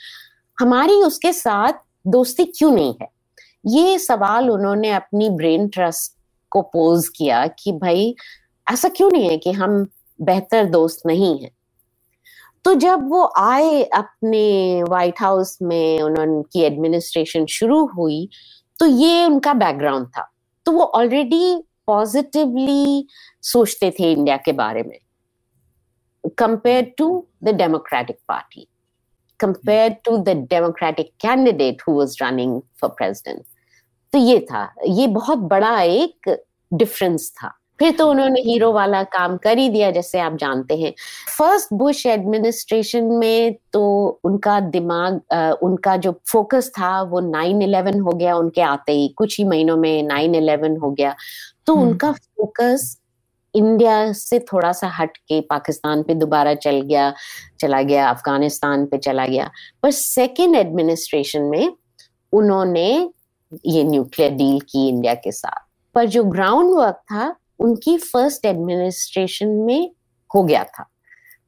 हमारी उसके साथ दोस्ती क्यों नहीं है? ये सवाल उन्होंने अपनी ब्रेन ट्रस्ट को पोज किया कि भाई, ऐसा क्यों नहीं है कि हम बेहतर दोस्त नहीं हैं? तो जब वो आए अपने व्हाइट हाउस में, उनकी एडमिनिस्ट्रेशन शुरू हुई तो ये उनका बैकग्राउंड था। तो वो ऑलरेडी पॉजिटिवली सोचते थे इंडिया के बारे में compare to the Democratic Party compared to the democratic candidate who was running for president. तो ये था ये बहुत बड़ा एक डिफरेंस था। फिर तो उन्होंने हीरो वाला काम कर ही दिया जैसे आप जानते हैं। फ़र्स्ट बुश एडमिनिस्ट्रेशन में तो उनका दिमाग उनका जो फोकस था वो नाइन इलेवन हो गया उनके आते ही कुछ ही महीनों में नाइन इलेवन हो गया। तो हम्म। उनका फोकस इंडिया से थोड़ा सा हट के पाकिस्तान पे दोबारा चल गया, चला गया, अफ़गानिस्तान पे चला गया। पर सेकेंड एडमिनिस्ट्रेशन में उन्होंने ये न्यूक्लियर डील की इंडिया के साथ। पर जो ग्राउंड वर्क था, उनकी फ़र्स्ट एडमिनिस्ट्रेशन में हो गया था।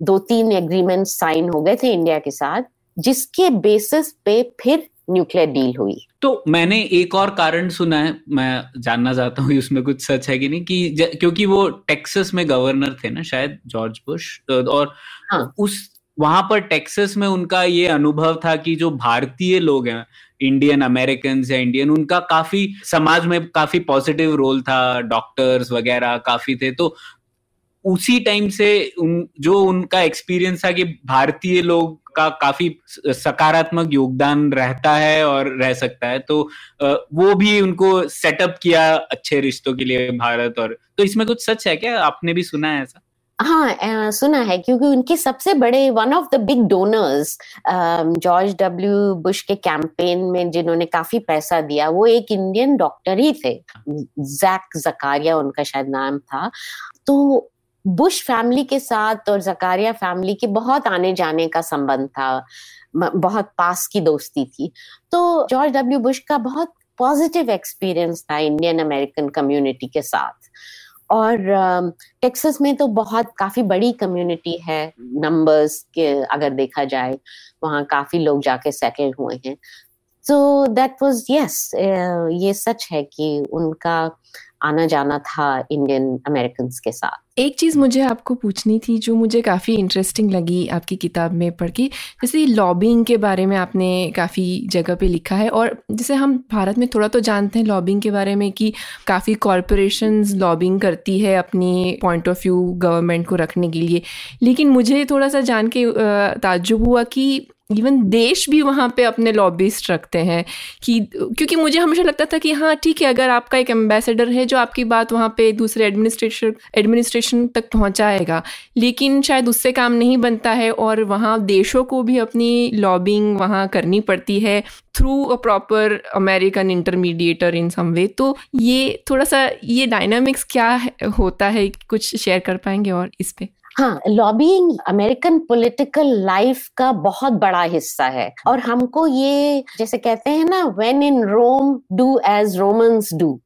दो तीन एग्रीमेंट साइन हो गए थे इंडिया के साथ, जिसके बेसिस पे फिर न्यूक्लियर डील हुई तो मैंने एक और कारण सुना है मैं जानना चाहता हूँ उसमें कुछ सच है कि नहीं कि क्योंकि वो टेक्सस में गवर्नर थे ना शायद जॉर्ज बुश और हाँ. उस वहाँ पर टेक्सास में उनका ये अनुभव था कि जो भारतीय लोग हैं इंडियन अमेरिकन या इंडियन उनका काफ़ी समाज में काफ़ी पॉजिटिव रोल था डॉक्टर्स वगैरह काफ़ी थे तो उसी टाइम से उन जो उनका एक्सपीरियंस था कि भारतीय लोग का काफ़ी सकारात्मक योगदान रहता है और रह सकता है। तो वो भी उनको सेटअप किया अच्छे रिश्तों के लिए भारत और तो इसमें कुछ सच है क्या? आपने भी सुना है ऐसा? हाँ सुना है, क्योंकि उनके सबसे बड़े one of the big donors George W Bush के कैंपेन में जिन्होंने काफ़ी पैसा दिया, वो एक इंडियन डॉक्टर ही थे। जैक जकारिया उनका शायद नाम था। तो बुश फैमिली के साथ और जकारिया फैमिली के बहुत आने जाने का संबंध था। बहुत पास की दोस्ती थी। तो जॉर्ज डब्ल्यू बुश का बहुत पॉजिटिव एक्सपीरियंस था इंडियन अमेरिकन कम्युनिटी के साथ। और टेक्सास में तो बहुत, काफ़ी बड़ी कम्युनिटी है। नंबर्स के, अगर देखा जाए, वहाँ काफ़ी लोग जाके सेटल हुए हैं। तो दैट वाज यस ये सच है कि उनका आना जाना था इंडियन अमेरिकन के साथ। एक चीज़ मुझे आपको पूछनी थी, जो मुझे काफ़ी इंटरेस्टिंग लगी आपकी किताब में पढ़ के, जैसे लॉबिंग के बारे में आपने काफ़ी जगह पे लिखा है, और जैसे हम भारत में थोड़ा तो जानते हैं लॉबिंग के बारे में कि काफ़ी कॉरपोरेशंस लॉबिंग करती है अपनी पॉइंट ऑफ़ व्यू गवर्नमेंट को रखने के लिए। लेकिन मुझे थोड़ा सा जान के ताजुब हुआ कि इवन देश भी वहाँ पे अपने लॉबिस्ट रखते हैं कि, क्योंकि मुझे हमेशा लगता था कि हाँ ठीक है, अगर आपका एक एम्बेसडर है जो आपकी बात वहाँ पे दूसरे एडमिनिस्ट्रेशन एडमिनिस्ट्रेशन तक पहुँचाएगा, लेकिन शायद उससे काम नहीं बनता है और वहाँ देशों को भी अपनी लॉबिंग वहाँ करनी पड़ती है through a proper American intermediator in some way तो ये थोड़ा सा, ये डायनामिक्स क्या होता है, कुछ शेयर कर पाएँगे और इस पर हाँ लॉबिंग अमेरिकन पॉलिटिकल लाइफ का बहुत बड़ा हिस्सा है। और हमको ये जैसे कहते हैं ना when in Rome do as Romans do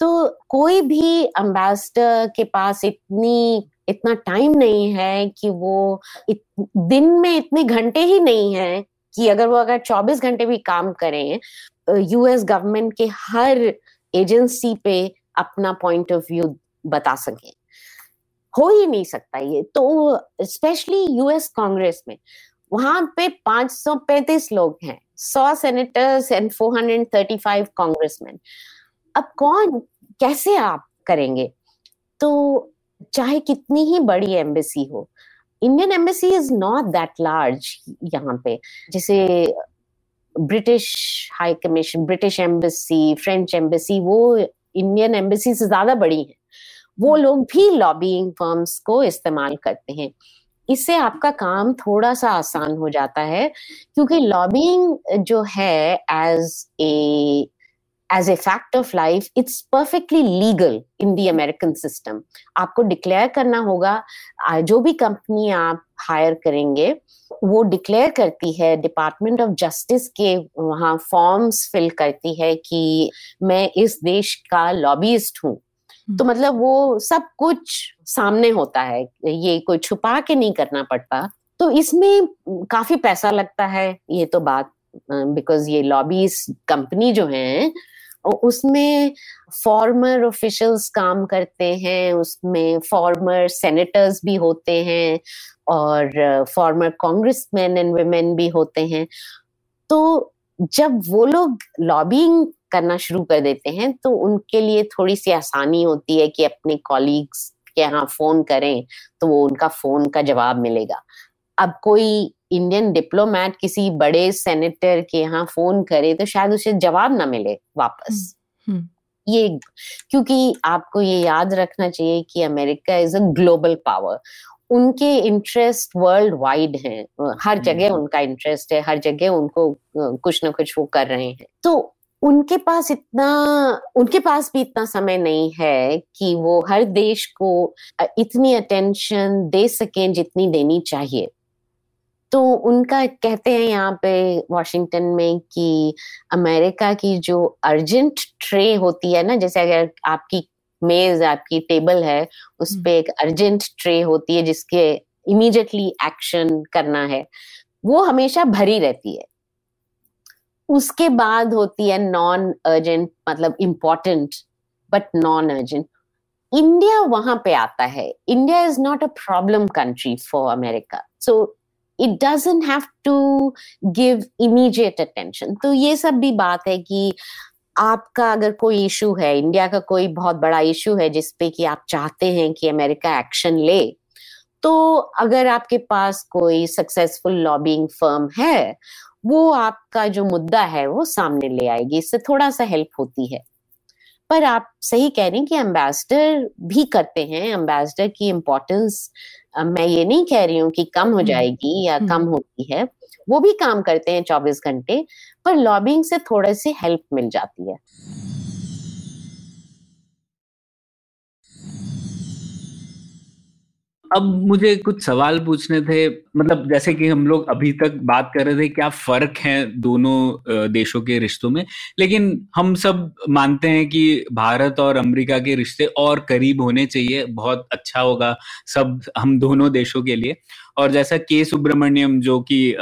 तो कोई भी अम्बेसडर के पास इतनी इतना टाइम नहीं है कि वो इत, दिन में इतने घंटे ही नहीं है कि अगर वो अगर 24 घंटे भी काम करें यूएस गवर्नमेंट के हर एजेंसी पे अपना पॉइंट ऑफ़ व्यू बता सकें। हो ही नहीं सकता ये। तो स्पेशली यूएस कांग्रेस में, वहाँ पे 535 लोग हैं। 100 सेनेटर्स एंड 435 कांग्रेसमैन अब कौन, कैसे आप करेंगे? तो चाहे कितनी ही बड़ी एम्बेसी हो Indian embassy is not that large यहाँ पे। जैसे British high commission British embassy French embassy वो इंडियन एम्बेसी से ज़्यादा बड़ी है। वो। लोग भी लॉबिंग फर्म्स को इस्तेमाल करते हैं इससे आपका काम थोड़ा सा आसान हो जाता है, क्योंकि लॉबिंग जो है as a as a fact of life it's perfectly legal in the American system आपको डिक्लेयर करना होगा जो भी कंपनी आप हायर करेंगे, वो डिक्लेयर करती है डिपार्टमेंट ऑफ़ जस्टिस के वहाँ फॉर्म्स फिल करती है कि मैं इस देश का लॉबिस्ट हूँ तो मतलब वो सब कुछ सामने होता है ये कोई छुपा के नहीं करना पड़ता। तो इसमें काफ़ी पैसा लगता है ये तो बात बिकॉज़ ये लॉबीज कंपनी जो है उसमें फॉर्मर ऑफिशियल्स काम करते हैं उसमें फॉर्मर सेनेटर्स भी होते हैं और फॉर्मर कांग्रेसमैन एंड वुमेन भी होते हैं। तो जब वो लोग लॉबिंग करना शुरू कर देते हैं तो उनके लिए थोड़ी सी आसानी होती है कि अपने कॉलीग्स के यहाँ फ़ोन करें तो वो उनका फ़ोन का जवाब मिलेगा अब कोई इंडियन डिप्लोमेट किसी बड़े सेनेटर के यहाँ फ़ोन करे तो शायद उसे जवाब ना मिले वापस हम्म, हम्म। ये क्योंकि आपको ये याद रखना चाहिए कि America is a global power उनके इंटरेस्ट वर्ल्ड वाइड हैं हर हम्म। जगह उनका इंटरेस्ट है हर जगह उनको कुछ ना कुछ वो कर रहे हैं तो उनके पास इतना उनके पास भी इतना समय नहीं है कि वो हर देश को इतनी अटेंशन दे सकें जितनी देनी चाहिए। तो उनका कहते हैं यहाँ पे वॉशिंगटन में कि अमेरिका की जो अर्जेंट ट्रे होती है ना जैसे अगर आपकी मेज आपकी टेबल है उस पर एक अर्जेंट ट्रे होती है जिसके इमीडिएटली एक्शन करना है वो हमेशा भरी रहती है। उसके बाद होती है नॉन अर्जेंट मतलब important but non urgent India वहाँ पे आता है. India is not a problem country for America so it doesn't have to give immediate attention तो ये सब भी बात है कि आपका अगर कोई इशू है इंडिया का कोई बहुत बड़ा इशू है जिसपे कि आप चाहते हैं कि अमेरिका एक्शन ले तो अगर आपके पास कोई सक्सेसफुल लॉबिंग फर्म है वो आपका जो मुद्दा है वो सामने ले आएगी इससे थोड़ा सा हेल्प होती है। पर आप सही कह रहे हैं कि एम्बेसडर भी करते हैं एम्बेसडर की इम्पोर्टेंस मैं ये नहीं कह रही हूँ कि कम हो जाएगी या कम होती है वो भी काम करते हैं चौबीस घंटे पर लॉबिंग से थोड़े से हेल्प मिल जाती है। अब मुझे कुछ सवाल पूछने थे। मतलब जैसे कि हम लोग अभी तक बात कर रहे थे क्या फ़र्क है दोनों देशों के रिश्तों में? लेकिन हम सब मानते हैं कि भारत और अमेरिका के रिश्ते और करीब होने चाहिए। बहुत अच्छा होगा सब हम दोनों देशों के लिए। और जैसा के सुब्रमण्यम जो कि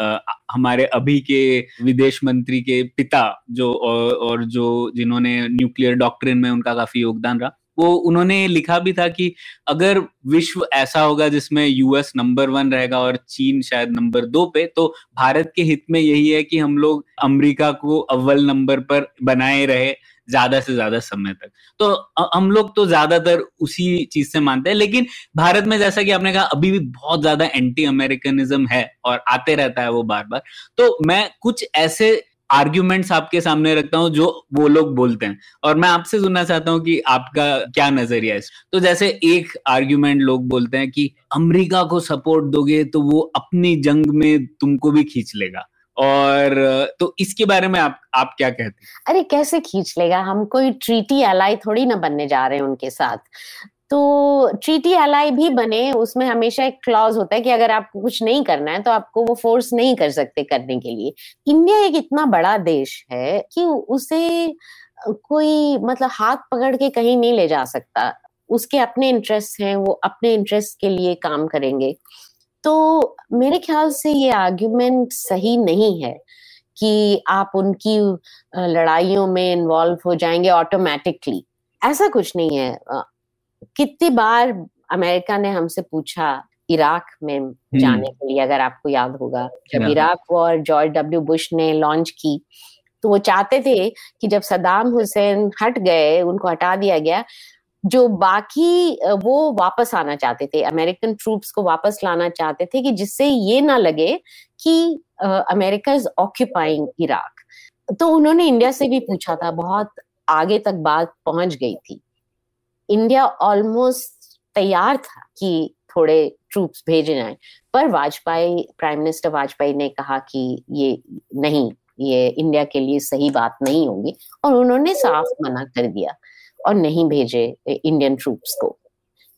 हमारे अभी के विदेश मंत्री के पिता जो और, और जो जिन्होंने न्यूक्लियर डॉक्ट्रिन में उनका काफ़ी योगदान रहा वो उन्होंने लिखा भी था कि अगर विश्व ऐसा होगा जिसमें यूएस नंबर वन रहेगा और चीन शायद नंबर दो पे तो भारत के हित में यही है कि हम लोग अमेरिका को अव्वल नंबर पर बनाए रहे ज़्यादा से ज़्यादा समय तक। तो हम लोग तो ज़्यादातर उसी चीज़ से मानते हैं, लेकिन भारत में जैसा कि आपने कहा, अभी भी बहुत ज़्यादा एंटी अमेरिकनिज्म है और आते रहता है वो बार बार तो मैं कुछ ऐसे आर्ग्यूमेंट्स आपके सामने रखता हूँ, जो वो लोग बोलते हैं। और मैं आपसे सुनना चाहता हूँ कि आपका क्या नज़रिया है तो जैसे एक आर्ग्यूमेंट लोग बोलते हैं कि अमेरिका को सपोर्ट दोगे तो वो अपनी जंग में तुमको भी खींच लेगा। और तो इसके बारे में आप आप क्या कहते हैं? अरे, कैसे खींच लेगा? हम कोई ट्रीटी अलाई थोड़ी ना बनने जा रहे हैं उनके साथ। तो ट्रीटी एलाई भी बने, उसमें हमेशा एक क्लॉज होता है कि अगर आपको कुछ नहीं करना है तो आपको वो फोर्स नहीं कर सकते करने के लिए। इंडिया एक इतना बड़ा देश है कि उसे कोई मतलब हाथ पकड़ के कहीं नहीं ले जा सकता। उसके अपने इंटरेस्ट हैं, वो अपने इंटरेस्ट के लिए काम करेंगे। तो मेरे ख्याल से ये आर्ग्यूमेंट सही नहीं है कि आप उनकी लड़ाइयों में इन्वॉल्व हो जाएँगे ऑटोमेटिकली ऐसा कुछ नहीं है। कितनी बार अमेरिका ने हमसे पूछा इराक में हम्म। जाने के लिए अगर आपको याद होगा। जब Iraq war George W Bush ने लॉन्च की तो वो चाहते थे कि जब सदाम हुसैन हट गए उनको हटा दिया गया जो बाकी वो वापस आना चाहते थे अमेरिकन ट्रूप्स को वापस लाना चाहते थे कि जिससे ये ना लगे कि अमेरिका इज़ ऑक्यूपाइंग इराक। तो उन्होंने इंडिया से भी पूछा था बहुत आगे तक बात पहुँच गई थी। इंडिया ऑलमोस्ट तैयार था कि थोड़े ट्रूप्स भेजे जाए। पर वाजपेयी प्राइम मिनिस्टर वाजपेयी ने कहा कि ये नहीं, ये इंडिया के लिए सही बात नहीं होगी और उन्होंने साफ़ मना कर दिया और नहीं भेजे इंडियन ट्रूप्स को।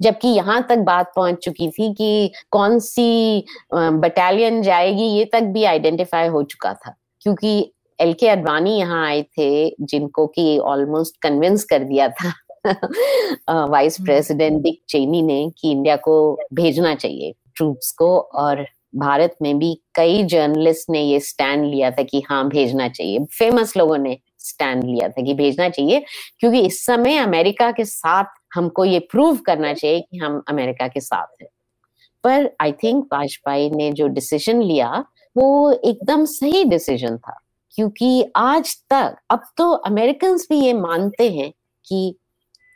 जबकि यहाँ तक बात पहुँच चुकी थी कि कौन सी बटालियन जाएगी, ये तक भी आइडेंटिफाई हो चुका था। क्योंकि एल के अडवाणी यहाँ आए थे जिनको कि ऑलमोस्ट कन्विंस कर दिया था वाइस प्रेसिडेंट डिक चेनी ने कि इंडिया को भेजना चाहिए ट्रूप्स को और भारत में भी कई जर्नलिस्ट ने ये स्टैंड लिया था कि हाँ भेजना चाहिए। फ़ेमस लोगों ने स्टैंड लिया था कि भेजना चाहिए क्योंकि इस समय अमेरिका के साथ हमको ये प्रूव करना चाहिए कि हम अमेरिका के साथ हैं। पर आई थिंक वाजपेयी ने जो डिसीज़न लिया वो एकदम सही डिसीज़न था। क्योंकि आज तक अब तो अमेरिकन भी ये मानते हैं कि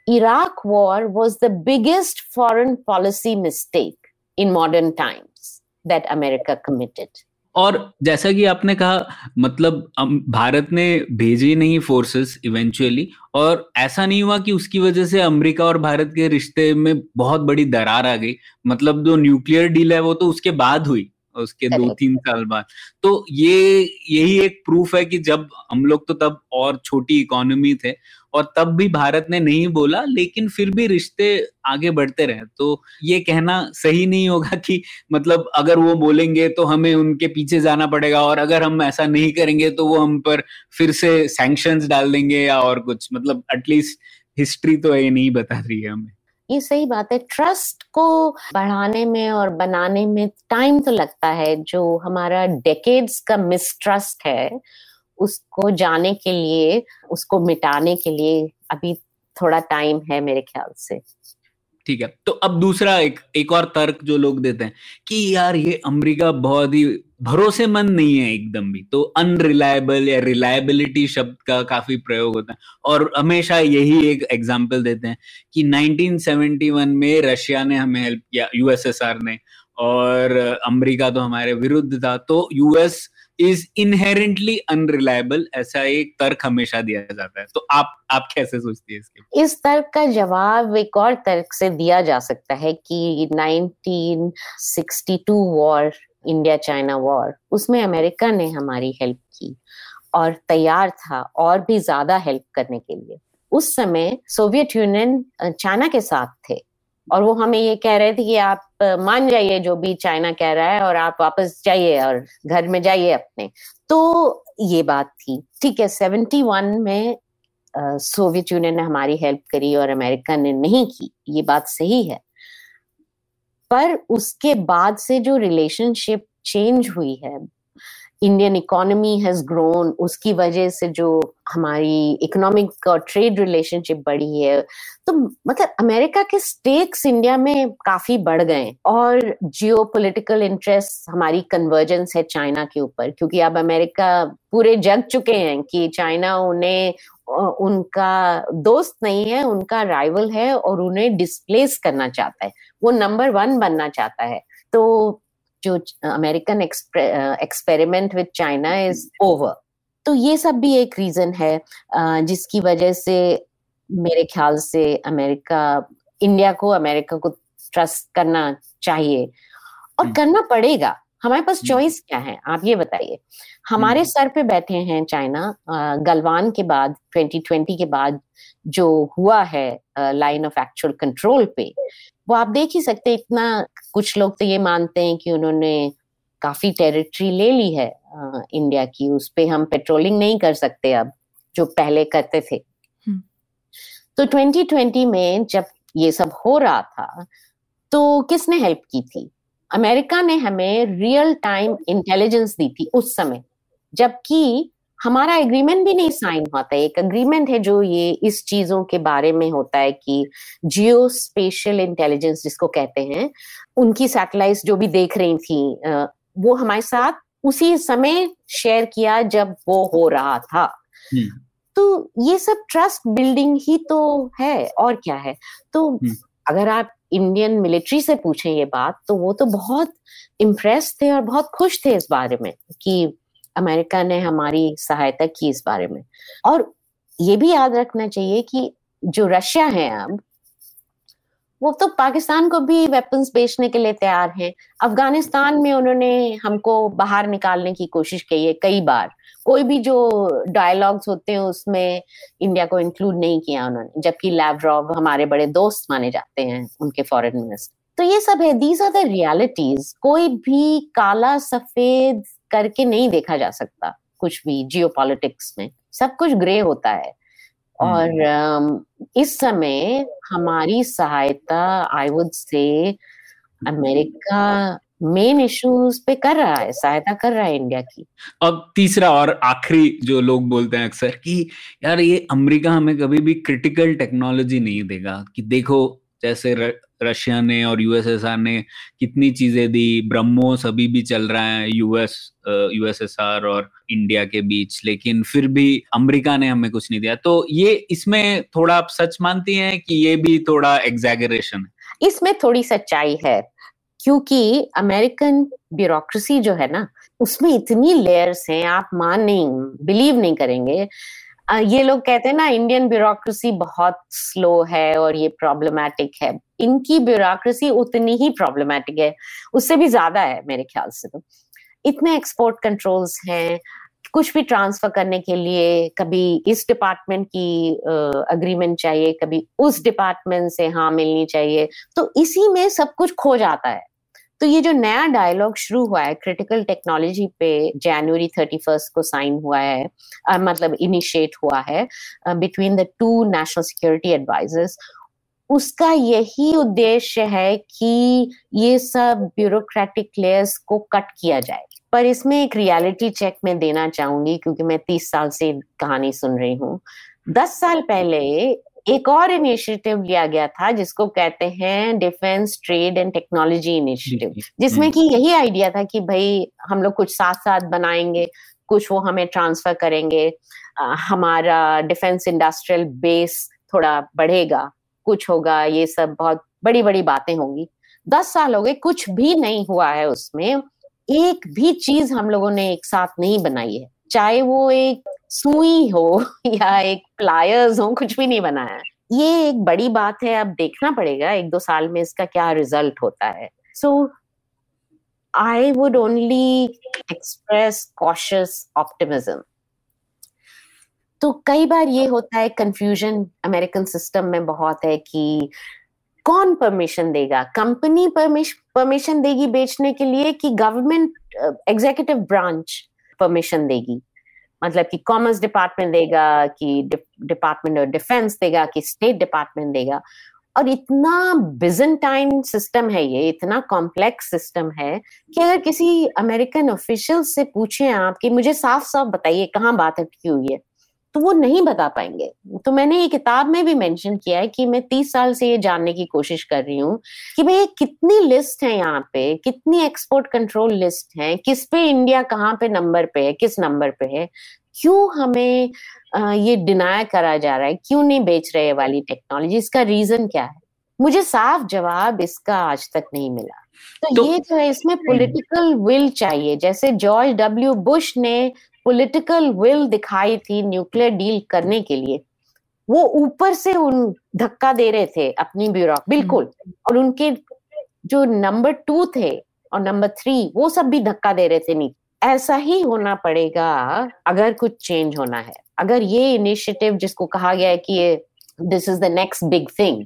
Iraq war was the biggest foreign policy mistake in modern times that America committed. और जैसा कि आपने कहा मतलब भारत ने भेजे नहीं फोर्सेस इवेंचुअली और ऐसा नहीं हुआ कि उसकी वजह से अमेरिका और भारत के रिश्ते में बहुत बड़ी दरार आ गई मतलब जो न्यूक्लियर डील है वो तो उसके बाद हुई उसके दो तीन साल बाद। तो ये यही एक प्रूफ है कि जब हम लोग तो तब और छोटी इकोनॉमी थे और तब भी भारत ने नहीं बोला लेकिन फिर भी रिश्ते आगे बढ़ते रहे। तो ये कहना सही नहीं होगा कि मतलब अगर वो बोलेंगे तो हमें उनके पीछे जाना पड़ेगा और अगर हम ऐसा नहीं करेंगे तो वो हम पर फिर से सैंक्शन डाल देंगे या और कुछ। मतलब एटलीस्ट हिस्ट्री तो ये नहीं बता रही है हमें। ये सही बात है। ट्रस्ट को बढ़ाने में और बनाने में टाइम तो लगता है। जो हमारा डेकेड्स का मिसट्रस्ट है, उसको जाने के लिए, उसको मिटाने के लिए अभी थोड़ा टाइम है मेरे ख्याल से। ठीक है। तो अब दूसरा एक एक और तर्क जो लोग देते हैं कि यार ये अमेरिका बहुत ही भरोसेमंद नहीं है एकदम भी। तो अनरिलायबल या रिलायबिलिटी शब्द का काफ़ी प्रयोग होता है। और हमेशा यही एक एग्ज़ाम्पल देते हैं कि 1971 में रशिया ने हमें हेल्प किया यूएसएसआर ने। और अमेरिका तो हमारे विरुद्ध था। तो यूएस इज़ इनहेरेंटली अनरिलायबल ऐसा एक तर्क हमेशा दिया जाता है। तो आप आप कैसे सोचती है इसके? इस तर्क का जवाब एक और तर्क से दिया जा सकता है कि 1962 वॉर इंडिया चाइना वॉर, उसमें अमेरिका ने हमारी हेल्प की और तैयार था और भी ज़्यादा हेल्प करने के लिए। उस समय सोवियत यूनियन चाइना के साथ थे। और वो हमें ये कह रहे थे कि आप मान जाइए जो भी चाइना कह रहा है और आप वापस जाइए और घर में जाइए अपने। तो ये बात थी। ठीक है, सेवेंटी वन में सोवियत यूनियन ने हमारी हेल्प करी और अमेरिका ने नहीं की। ये बात सही है। पर उसके बाद से जो रिलेशनशिप चेंज हुई है इंडियन इकोनॉमी हैज़ ग्रोन उसकी वजह से जो हमारी इकोनॉमिक और ट्रेड रिलेशनशिप बढ़ी है तो मतलब अमेरिका के स्टेक्स इंडिया में काफ़ी बढ़ गए और जियो पोलिटिकल इंटरेस्ट हमारी कन्वर्जेंस है चाइना के ऊपर क्योंकि अब अमेरिका पूरे जग चुके हैं कि चाइना उन्हें उनका दोस्त नहीं है उनका राइवल है और उन्हें डिस्प्लेस करना चाहता है वो नंबर वन बनना चाहता है तो जो American experiment with China is over तो ये सब भी एक रीजन है जिसकी वजह से मेरे ख्याल से अमेरिका इंडिया को अमेरिका को ट्रस्ट करना चाहिए। और हम्म। करना पड़ेगा। हमारे पास चॉइस हम्म। क्या है आप ये बताइए हमारे हम्म। सर पे बैठे हैं चाइना गलवान के बाद 2020 के बाद जो हुआ है लाइन ऑफ़ एक्चुअल कंट्रोल पे वो आप देख ही सकते इतना कुछ लोग तो ये मानते हैं कि उन्होंने काफ़ी टेरिटरी ले ली है आ, इंडिया की उस पर हम पेट्रोलिंग नहीं कर सकते अब जो पहले करते थे हम्म। तो 2020 में जब ये सब हो रहा था तो किसने हेल्प की थी अमेरिका ने हमें रियल टाइम इंटेलिजेंस दी थी उस समय जबकि हमारा एग्रीमेंट भी नहीं साइन हुआ था एक एग्रीमेंट है जो ये इस चीज़ों के बारे में होता है कि जियो स्पेशल इंटेलिजेंस जिसको कहते हैं उनकी सैटेलाइट जो भी देख रही थी वो हमारे साथ उसी समय शेयर किया जब वो हो रहा था हम्म। तो ये सब ट्रस्ट बिल्डिंग ही तो है और क्या है तो हम्म। अगर आप इंडियन मिलिट्री से पूछें ये बात तो वो तो बहुत इम्प्रेस थे और बहुत खुश थे इस बारे में कि अमेरिका ने हमारी सहायता की इस बारे में। और ये भी याद रखना चाहिए कि जो रशिया है अब, वो तो पाकिस्तान को भी वेपन्स बेचने के लिए तैयार हैं। अफ़गानिस्तान में उन्होंने हमको बाहर निकालने की कोशिश की है कई बार। कोई भी जो डायलॉग्स होते हैं उसमें इंडिया को इंक्लूड नहीं किया उन्होंने जबकि लैवरॉव हमारे बड़े दोस्त माने जाते हैं उनके फॉरेन मिनिस्टर तो ये सब है दीज आर द रियलिटीज कोई भी काला सफ़ेद करके नहीं देखा जा सकता कुछ भी जियो में। सब कुछ ग्रे होता है। और हम्म। इस समय हमारी सहायता I would say America main issues पे कर रहा है सहायता कर रहा है इंडिया की। अब तीसरा और आखिरी जो लोग बोलते हैं अक्सर कि यार ये अमेरिका हमें कभी भी क्रिटिकल टेक्नोलॉजी नहीं देगा कि देखो जैसे रशिया ने और यूएसएसआर ने कितनी चीज़ें दी ब्रह्मोस अभी भी चल रहा है यूएस यूएसएसआर और इंडिया के बीच लेकिन फिर भी अमेरिका ने हमें कुछ नहीं दिया। तो ये इसमें थोड़ा आप सच मानती हैं कि ये भी थोड़ा एग्जैगरेशन है? इसमें थोड़ी सच्चाई है। क्योंकि अमेरिकन ब्यूरोक्रेसी जो है ना, उसमें इतनी लेयर्स हैं, आप मान नहीं बिलीव नहीं करेंगे। ये लोग कहते हैं ना इंडियन ब्यूरोक्रेसी बहुत स्लो है और ये प्रॉब्लमैटिक है। इनकी ब्यूरोक्रेसी उतनी ही प्रॉब्लमैटिक है। उससे भी ज़्यादा है मेरे ख्याल से तो। इतने एक्सपोर्ट कंट्रोल्स हैं। कुछ भी ट्रांसफ़र करने के लिए कभी इस डिपार्टमेंट की अग्रीमेंट चाहिए, कभी उस डिपार्टमेंट से हाँ मिलनी चाहिए। तो इसी में सब कुछ खो जाता है। तो ये जो नया डायलॉग शुरू हुआ है क्रिटिकल टेक्नोलॉजी पे जनवरी थर्टी फ़र्स्ट को साइन हुआ है uh, मतलब इनिशिएट हुआ है between the two national security advisors उसका यही उद्देश्य है कि ये सब ब्यूरोक्रेटिक लेयर्स को कट किया जाए। पर इसमें एक रियलिटी चेक मैं देना चाहूँगी क्योंकि मैं तीस साल से कहानी सुन रही हूँ। दस साल पहले एक और इनिशिएटिव लिया गया था जिसको कहते हैं defence trade and technology initiative जिसमें कि यही आइडिया था कि भाई हम लोग कुछ साथ साथ बनाएँगे कुछ वो हमें ट्रांसफ़र करेंगे हमारा डिफेंस इंडस्ट्रियल बेस थोड़ा बढ़ेगा कुछ होगा ये सब बहुत बड़ी बड़ी बातें होंगी। दस साल हो गए कुछ भी नहीं हुआ है उसमें एक भी चीज़ हम लोगों ने एक साथ नहीं बनाई है। चाहे वो एक सुई हो या एक प्लायर्स हो, कुछ भी नहीं बनाया ये एक बड़ी बात है, अब देखना पड़ेगा, एक दो साल में इसका क्या रिज़ल्ट होता है। So I would only express cautious optimism तो कई बार ये होता है कंफ्यूजन अमेरिकन सिस्टम में बहुत है कि कौन परमिशन देगा? कंपनी परमिशन देगी बेचने के लिए कि गवर्नमेंट एग्जीक्यूटिव ब्रांच परमिशन देगी। मतलब कि कॉमर्स डिपार्टमेंट देगा, कि डिपार्टमेंट ऑफ़ डिफेंस देगा, कि स्टेट डिपार्टमेंट देगा। और इतना बिजेंटाइन सिस्टम है ये, इतना कॉम्प्लेक्स सिस्टम है कि अगर किसी अमेरिकन ऑफिशियल से पूछे आप कि मुझे साफ़ साफ़ बताइए कहाँ बात अटकी हुई है तो वो नहीं बता पाएँगे। तो मैंने ये किताब में भी मेंशन किया है कि मैं तीस साल से ये जानने की कोशिश कर रही हूँ कि भाई कितनी लिस्ट है यहाँ पे कितनी एक्सपोर्ट कंट्रोल लिस्ट है किस पे इंडिया कहाँ पे नंबर पे है किस नंबर पे है क्यों हमें ये डिनाय करा जा रहा है क्यों नहीं बेच रहे वाली टेक्नोलॉजी इसका रीजन क्या है? मुझे साफ़ जवाब इसका आज तक नहीं मिला। तो, तो ये जो है इसमें पॉलिटिकल विल चाहिए जैसे जॉर्ज डब्ल्यू बुश ने पॉलिटिकल विल दिखाई थी न्यूक्लियर डील करने के लिए। वो ऊपर से उन धक्का दे रहे थे अपनी ब्यूरो बिल्कुल। और उनके जो नंबर टू थे और नंबर थ्री वो सब भी धक्का दे रहे थे नहीं ऐसा ही होना पड़ेगा अगर कुछ चेंज होना है। अगर ये इनिशिएटिव जिसको कहा गया है कि ये this is the next big thing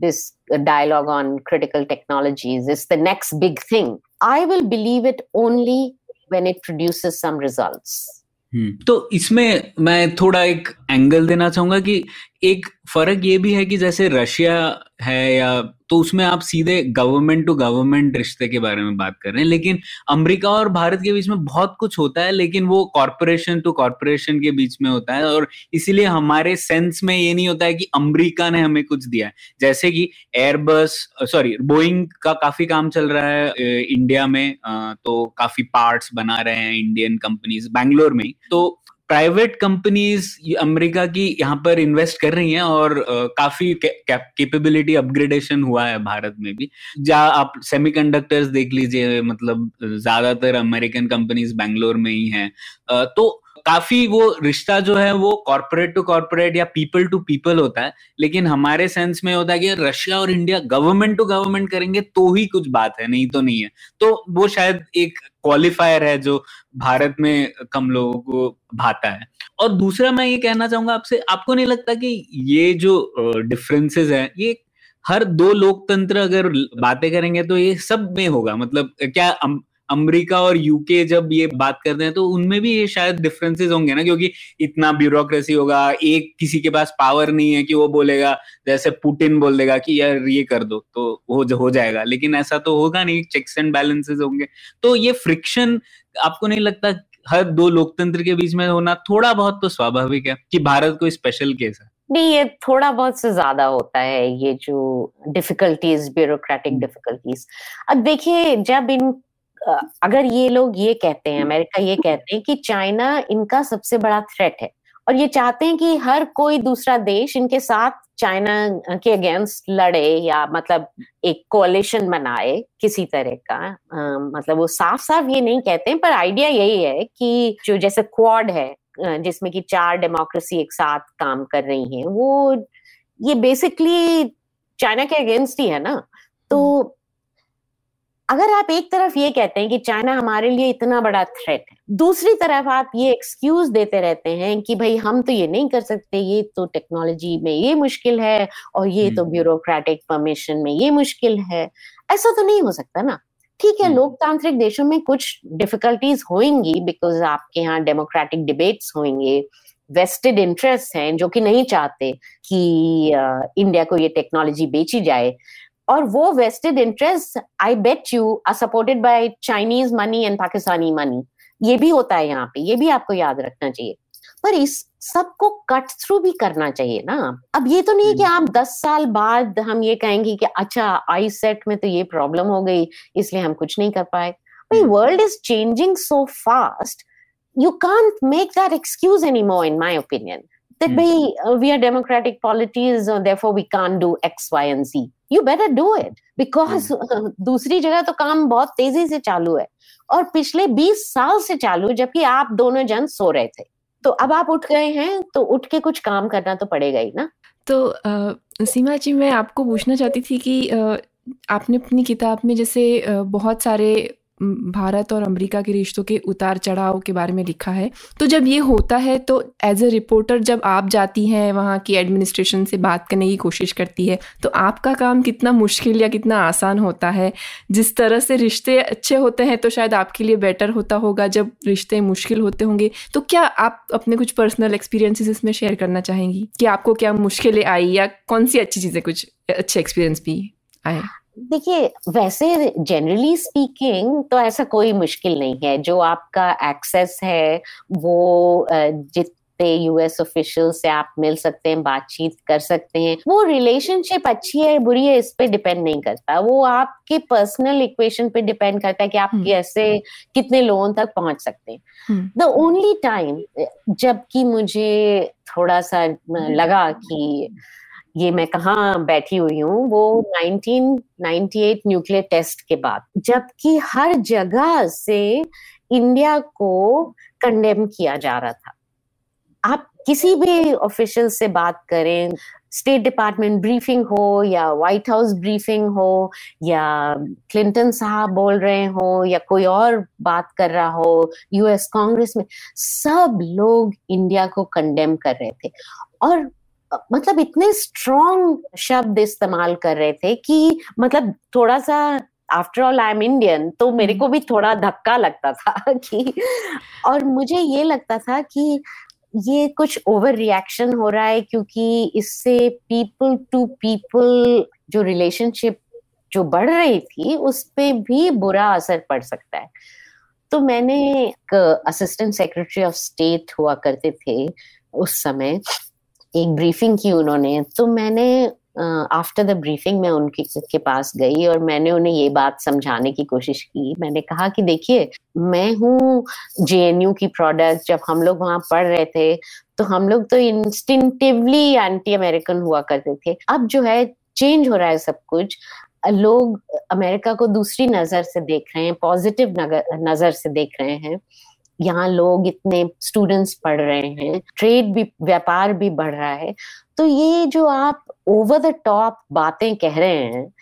this dialogue on critical technologies is the next big thing. I will believe it only when it produces some results. हम्म, तो इसमें मैं थोड़ा एक एंगल देना चाहूँगा कि एक फ़र्क ये भी है कि जैसे रशिया है या तो उसमें आप सीधे गवर्नमेंट टू गवर्नमेंट रिश्ते के बारे में बात कर रहे हैं, लेकिन अमेरिका और भारत के बीच में बहुत कुछ होता है, लेकिन वो कॉरपोरेशन टू कॉरपोरेशन के बीच में होता है और इसीलिए हमारे सेंस में ये नहीं होता है कि अमेरिका ने हमें कुछ दिया है। जैसे कि एयरबस सॉरी बोइंग का काफ़ी काम चल रहा है इंडिया में तो काफ़ी पार्ट्स बना रहे हैं इंडियन कंपनीज़ बैंगलोर में तो प्राइवेट कंपनीज़ अमेरिका की यहाँ पर इन्वेस्ट कर रही हैं और काफ़ी कैपेबिलिटी अपग्रेडेशन हुआ है भारत में भी। जहाँ आप सेमीकंडक्टर्स देख लीजिए मतलब ज़्यादातर अमेरिकन कंपनीज़ बैंगलोर में ही हैं। तो काफ़ी वो रिश्ता जो है वो कॉर्पोरेट टू कॉर्पोरेट या पीपल टू पीपल होता है, लेकिन हमारे सेंस में होता है कि रशिया और इंडिया गवर्नमेंट टू गवर्नमेंट करेंगे तो ही कुछ बात है, नहीं तो नहीं है। तो वो शायद एक क्वालिफायर है जो भारत में कम लोगों को भाता है। और दूसरा मैं ये कहना चाहूँगा आपसे, आपको नहीं लगता कि ये जो डिफरेंसेस है, ये हर दो लोकतंत्र अगर बातें करेंगे तो ये सब में होगा? मतलब क्या अमेरिका और यूके जब ये बात करते हैं तो उनमें भी ये शायद डिफरेंसेस होंगे ना, क्योंकि इतना ब्यूरोक्रेसी होगा, एक किसी के पास पावर नहीं है कि वो बोलेगा, जैसे पुतिन बोल देगा कि यार ये कर दो तो हो हो जाएगा। लेकिन ऐसा तो होगा नहीं चेक्स एंड बैलेंसेस होंगे। तो ये फ्रिक्शन आपको नहीं लगता हर दो लोकतंत्र के बीच में होना थोड़ा बहुत तो स्वाभाविक है कि भारत कोई स्पेशल केस है? नहीं, ये थोड़ा बहुत से ज़्यादा होता है, ये जो डिफिकल्टीज ब्यूरोक्रेटिक डिफिकल्टीज अब देखिए, जब इन अगर ये लोग ये कहते हैं अमेरिका ये कहते हैं कि चाइना इनका सबसे बड़ा थ्रेट है और ये चाहते हैं कि हर कोई दूसरा देश इनके साथ चाइना के अगेंस्ट लड़े या मतलब एक कोalition बनाए किसी तरह का आ, मतलब वो साफ़ साफ़ ये नहीं कहते हैं पर आइडिया यही है कि जो जैसे क्वाड है जिसमें कि चार डेमोक्रेसी एक साथ काम कर रही हैं वो ये बेसिकली चाइना के अगेंस्ट ही है ना तो हम्म। अगर आप एक तरफ़ ये कहते हैं कि चाइना हमारे लिए इतना बड़ा थ्रेट है दूसरी तरफ़ आप ये एक्सक्यूज देते रहते हैं कि भाई हम तो ये नहीं कर सकते ये तो टेक्नोलॉजी में ये मुश्किल है और ये तो ब्यूरोक्रेटिक परमिशन में ये मुश्किल है। ऐसा तो नहीं हो सकता ना। ठीक है लोकतांत्रिक देशों में कुछ डिफिकल्टीज होंगी बिकॉज़ आपके यहाँ डेमोक्रेटिक डिबेट्स होंगे वेस्टेड इंटरेस्ट हैं जो कि नहीं चाहते कि इंडिया को ये टेक्नोलॉजी बेची जाए। और वो vested interest I bet you are supported by Chinese money and Pakistani money ये भी होता है यहाँ पे ये भी आपको याद रखना चाहिए। पर इस सबको कट थ्रू भी करना चाहिए ना। अब ये तो नहीं है कि आप दस साल बाद हम ये कहेंगे कि अच्छा आई सेट में तो ये प्रॉब्लम हो गई इसलिए हम कुछ नहीं कर पाए। भाई world is changing so fast you can't make that any more in my opinion that mm. we, uh, we are democratic polities uh, therefore we can't do x y and z. You better do it because दूसरी जगह तो काम बहुत तेज़ी से चालू है। और पिछले 20 साल से चालू जबकि आप दोनों जन सो रहे थे। तो अब आप उठ गए हैं तो उठ के कुछ काम करना तो पड़ेगा ही ना। तो आ, सीमा जी मैं आपको पूछना चाहती थी कि आ, आपने अपनी किताब में जैसे बहुत सारे भारत और अमेरिका के रिश्तों के उतार चढ़ाव के बारे में लिखा है। तो जब ये होता है तो एज ए रिपोर्टर जब आप जाती हैं, वहाँ की एडमिनिस्ट्रेशन से बात करने की कोशिश करती है तो आपका काम कितना मुश्किल या कितना आसान होता है? जिस तरह से रिश्ते अच्छे होते हैं तो शायद आपके लिए बेटर होता होगा। जब रिश्ते मुश्किल होते होंगे तो क्या आप अपने कुछ पर्सनल एक्सपीरियंसेस इसमें शेयर करना चाहेंगी? कि आपको क्या मुश्किलें आई या कौन सी अच्छी चीज़ें कुछ अच्छे एक्सपीरियंस भी आए? देखिए वैसे जनरली स्पीकिंग तो ऐसा कोई मुश्किल नहीं है। जो आपका एक्सेस है वो जितने यूएस ऑफिशियल से आप मिल सकते हैं बातचीत कर सकते हैं वो रिलेशनशिप अच्छी है बुरी है इस पे डिपेंड नहीं करता। वो आपके पर्सनल इक्वेशन पे डिपेंड करता है कि आप हम्म। कैसे कितने लोगों तक पहुँच सकते हैं। द ओनली टाइम जबकि मुझे थोड़ा सा लगा कि ये मैं कहाँ बैठी हुई हूँ, वो 1998 न्यूक्लियर टेस्ट के बाद। जबकि हर जगह से इंडिया को कंडेम किया जा रहा था। आप किसी भी ऑफिशियल से बात करें, स्टेट डिपार्टमेंट ब्रीफिंग हो या व्हाइट हाउस ब्रीफिंग हो या क्लिंटन साहब बोल रहे हो या कोई और बात कर रहा हो, यूएस कांग्रेस में, सब लोग इंडिया को कंडेम कर रहे थे। और मतलब इतने स्ट्रॉन्ग शब्द इस्तेमाल कर रहे थे कि मतलब थोड़ा सा after all I am Indian तो मेरे हम्म। को भी थोड़ा धक्का लगता था कि और मुझे ये लगता था कि ये कुछ ओवर रिएक्शन हो रहा है क्योंकि इससे पीपल टू पीपल जो रिलेशनशिप जो बढ़ रही थी उस पर भी बुरा असर पड़ सकता है तो मैंने एक असिस्टेंट सेक्रेटरी ऑफ़ स्टेट हुआ करते थे उस समय एक ब्रीफिंग की उन्होंने। तो मैंने आफ्टर द ब्रीफिंग में उनके के पास गई और मैंने उन्हें ये बात समझाने की कोशिश की। मैंने कहा कि देखिए, मैं हूँ जेएनयू की प्रोडक्ट जब हम लोग वहाँ पढ़ रहे थे तो हम लोग तो इंस्टिंटिवली एंटी अमेरिकन हुआ करते थे। अब जो है चेंज हो रहा है सब कुछ। लोग अमेरिका को दूसरी नज़र से देख रहे हैं पॉजिटिव नज़र से देख रहे हैं। यहाँ लोग इतने स्टूडेंट्स पढ़ रहे हैं ट्रेड भी व्यापार भी बढ़ रहा है तो ये जो आप ओवर द टॉप बातें कह रहे हैं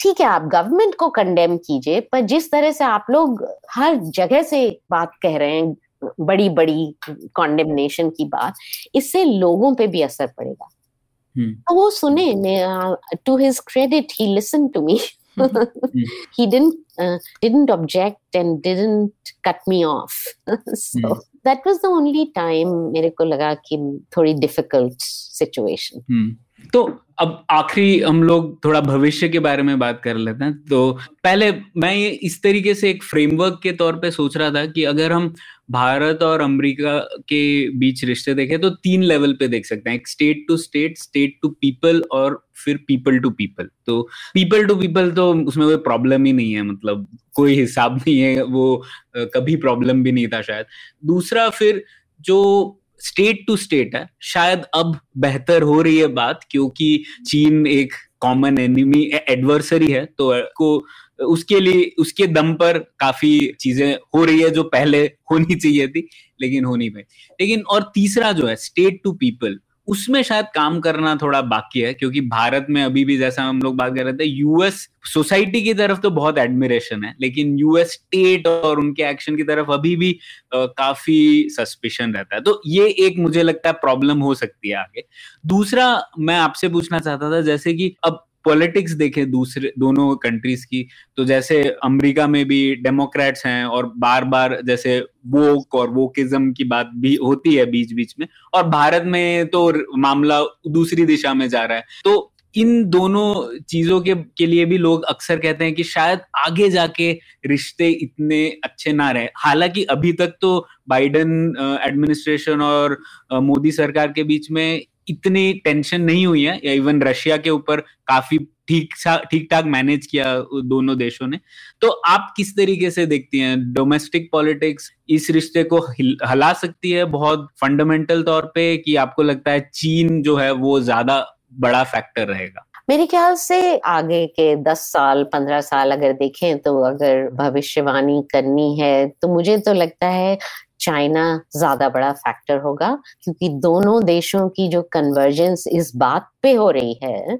ठीक है आप गवर्नमेंट को कंडेम कीजिए पर जिस तरह से आप लोग हर जगह से बात कह रहे हैं बड़ी बड़ी कॉन्डेमनेशन की बात इससे लोगों पे भी असर पड़ेगा hmm. तो वो सुने to his credit he listen to me he didn't uh, didn't object and didn't cut me off so mm. that was the only time मेरे को लगा कि थोड़ी difficult situation mm. तो अब आखिरी हम लोग थोड़ा भविष्य के बारे में बात कर लेते हैं। तो पहले मैं ये इस तरीके से एक फ्रेमवर्क के तौर पे सोच रहा था कि अगर हम भारत और अमेरिका के बीच रिश्ते देखें तो तीन लेवल पे देख सकते हैं। एक state to state state to people और फिर पीपल टू पीपल तो पीपल टू पीपल तो उसमें कोई प्रॉब्लम ही नहीं है मतलब कोई हिसाब नहीं है, वो कभी प्रॉब्लम भी नहीं था शायद। दूसरा फिर जो स्टेट टू स्टेट है। शायद अब बेहतर हो रही है बात, क्योंकि चीन एक कॉमन एनिमी एडवर्सरी है तो को उसके लिए, उसके दम पर काफ़ी चीज़ें हो रही है जो पहले होनी चाहिए थी, लेकिन हो नहीं पाई। लेकिन और तीसरा जो है स्टेट टू पीपल उसमें शायद काम करना थोड़ा बाकी है क्योंकि भारत में अभी भी जैसा हम लोग बात कर रहे थे यूएस सोसाइटी की तरफ़ तो बहुत एडमिरेशन है लेकिन यूएस स्टेट और उनके एक्शन की तरफ़ अभी भी आ, काफ़ी सस्पिशन रहता है। तो ये एक मुझे लगता है प्रॉब्लम हो सकती है आगे। दूसरा मैं आपसे पूछना चाहता था जैसे कि अब पॉलिटिक्स देखे दूसरे, दोनों कंट्रीज़ की तो जैसे अमेरिका में भी डेमोक्रेट्स हैं और बार बार जैसे वोक और वोकिज्म की बात भी होती है बीच बीच में, और भारत में तो मामला दूसरी दिशा में जा रहा है। तो इन दोनों चीज़ों के के लिए भी लोग अक्सर कहते हैं कि शायद आगे जाके रिश्ते इतने अच्छे ना रहे। हालाँकि अभी तक तो बाइडन एडमिनिस्ट्रेशन और मोदी सरकार के बीच में इतनी टेंशन नहीं हुई है। या इवन रशिया के ऊपर काफ़ी ठीक ठीक ठाक मैनेज किया दोनों देशों ने। तो आप किस तरीके से देखती हैं? डोमेस्टिक पॉलिटिक्स इस रिश्ते को हला सकती है बहुत फंडामेंटल तौर पे कि आपको लगता है चीन जो है वो ज़्यादा बड़ा फैक्टर रहेगा? मेरे ख्याल से आगे के दस साल, पंद्रह साल अगर देखें तो अगर भविष्यवाणी करनी है तो मुझे तो लगता है चाइना ज़्यादा बड़ा फैक्टर होगा, क्योंकि दोनों देशों की जो कन्वर्जेंस इस बात पे हो रही है,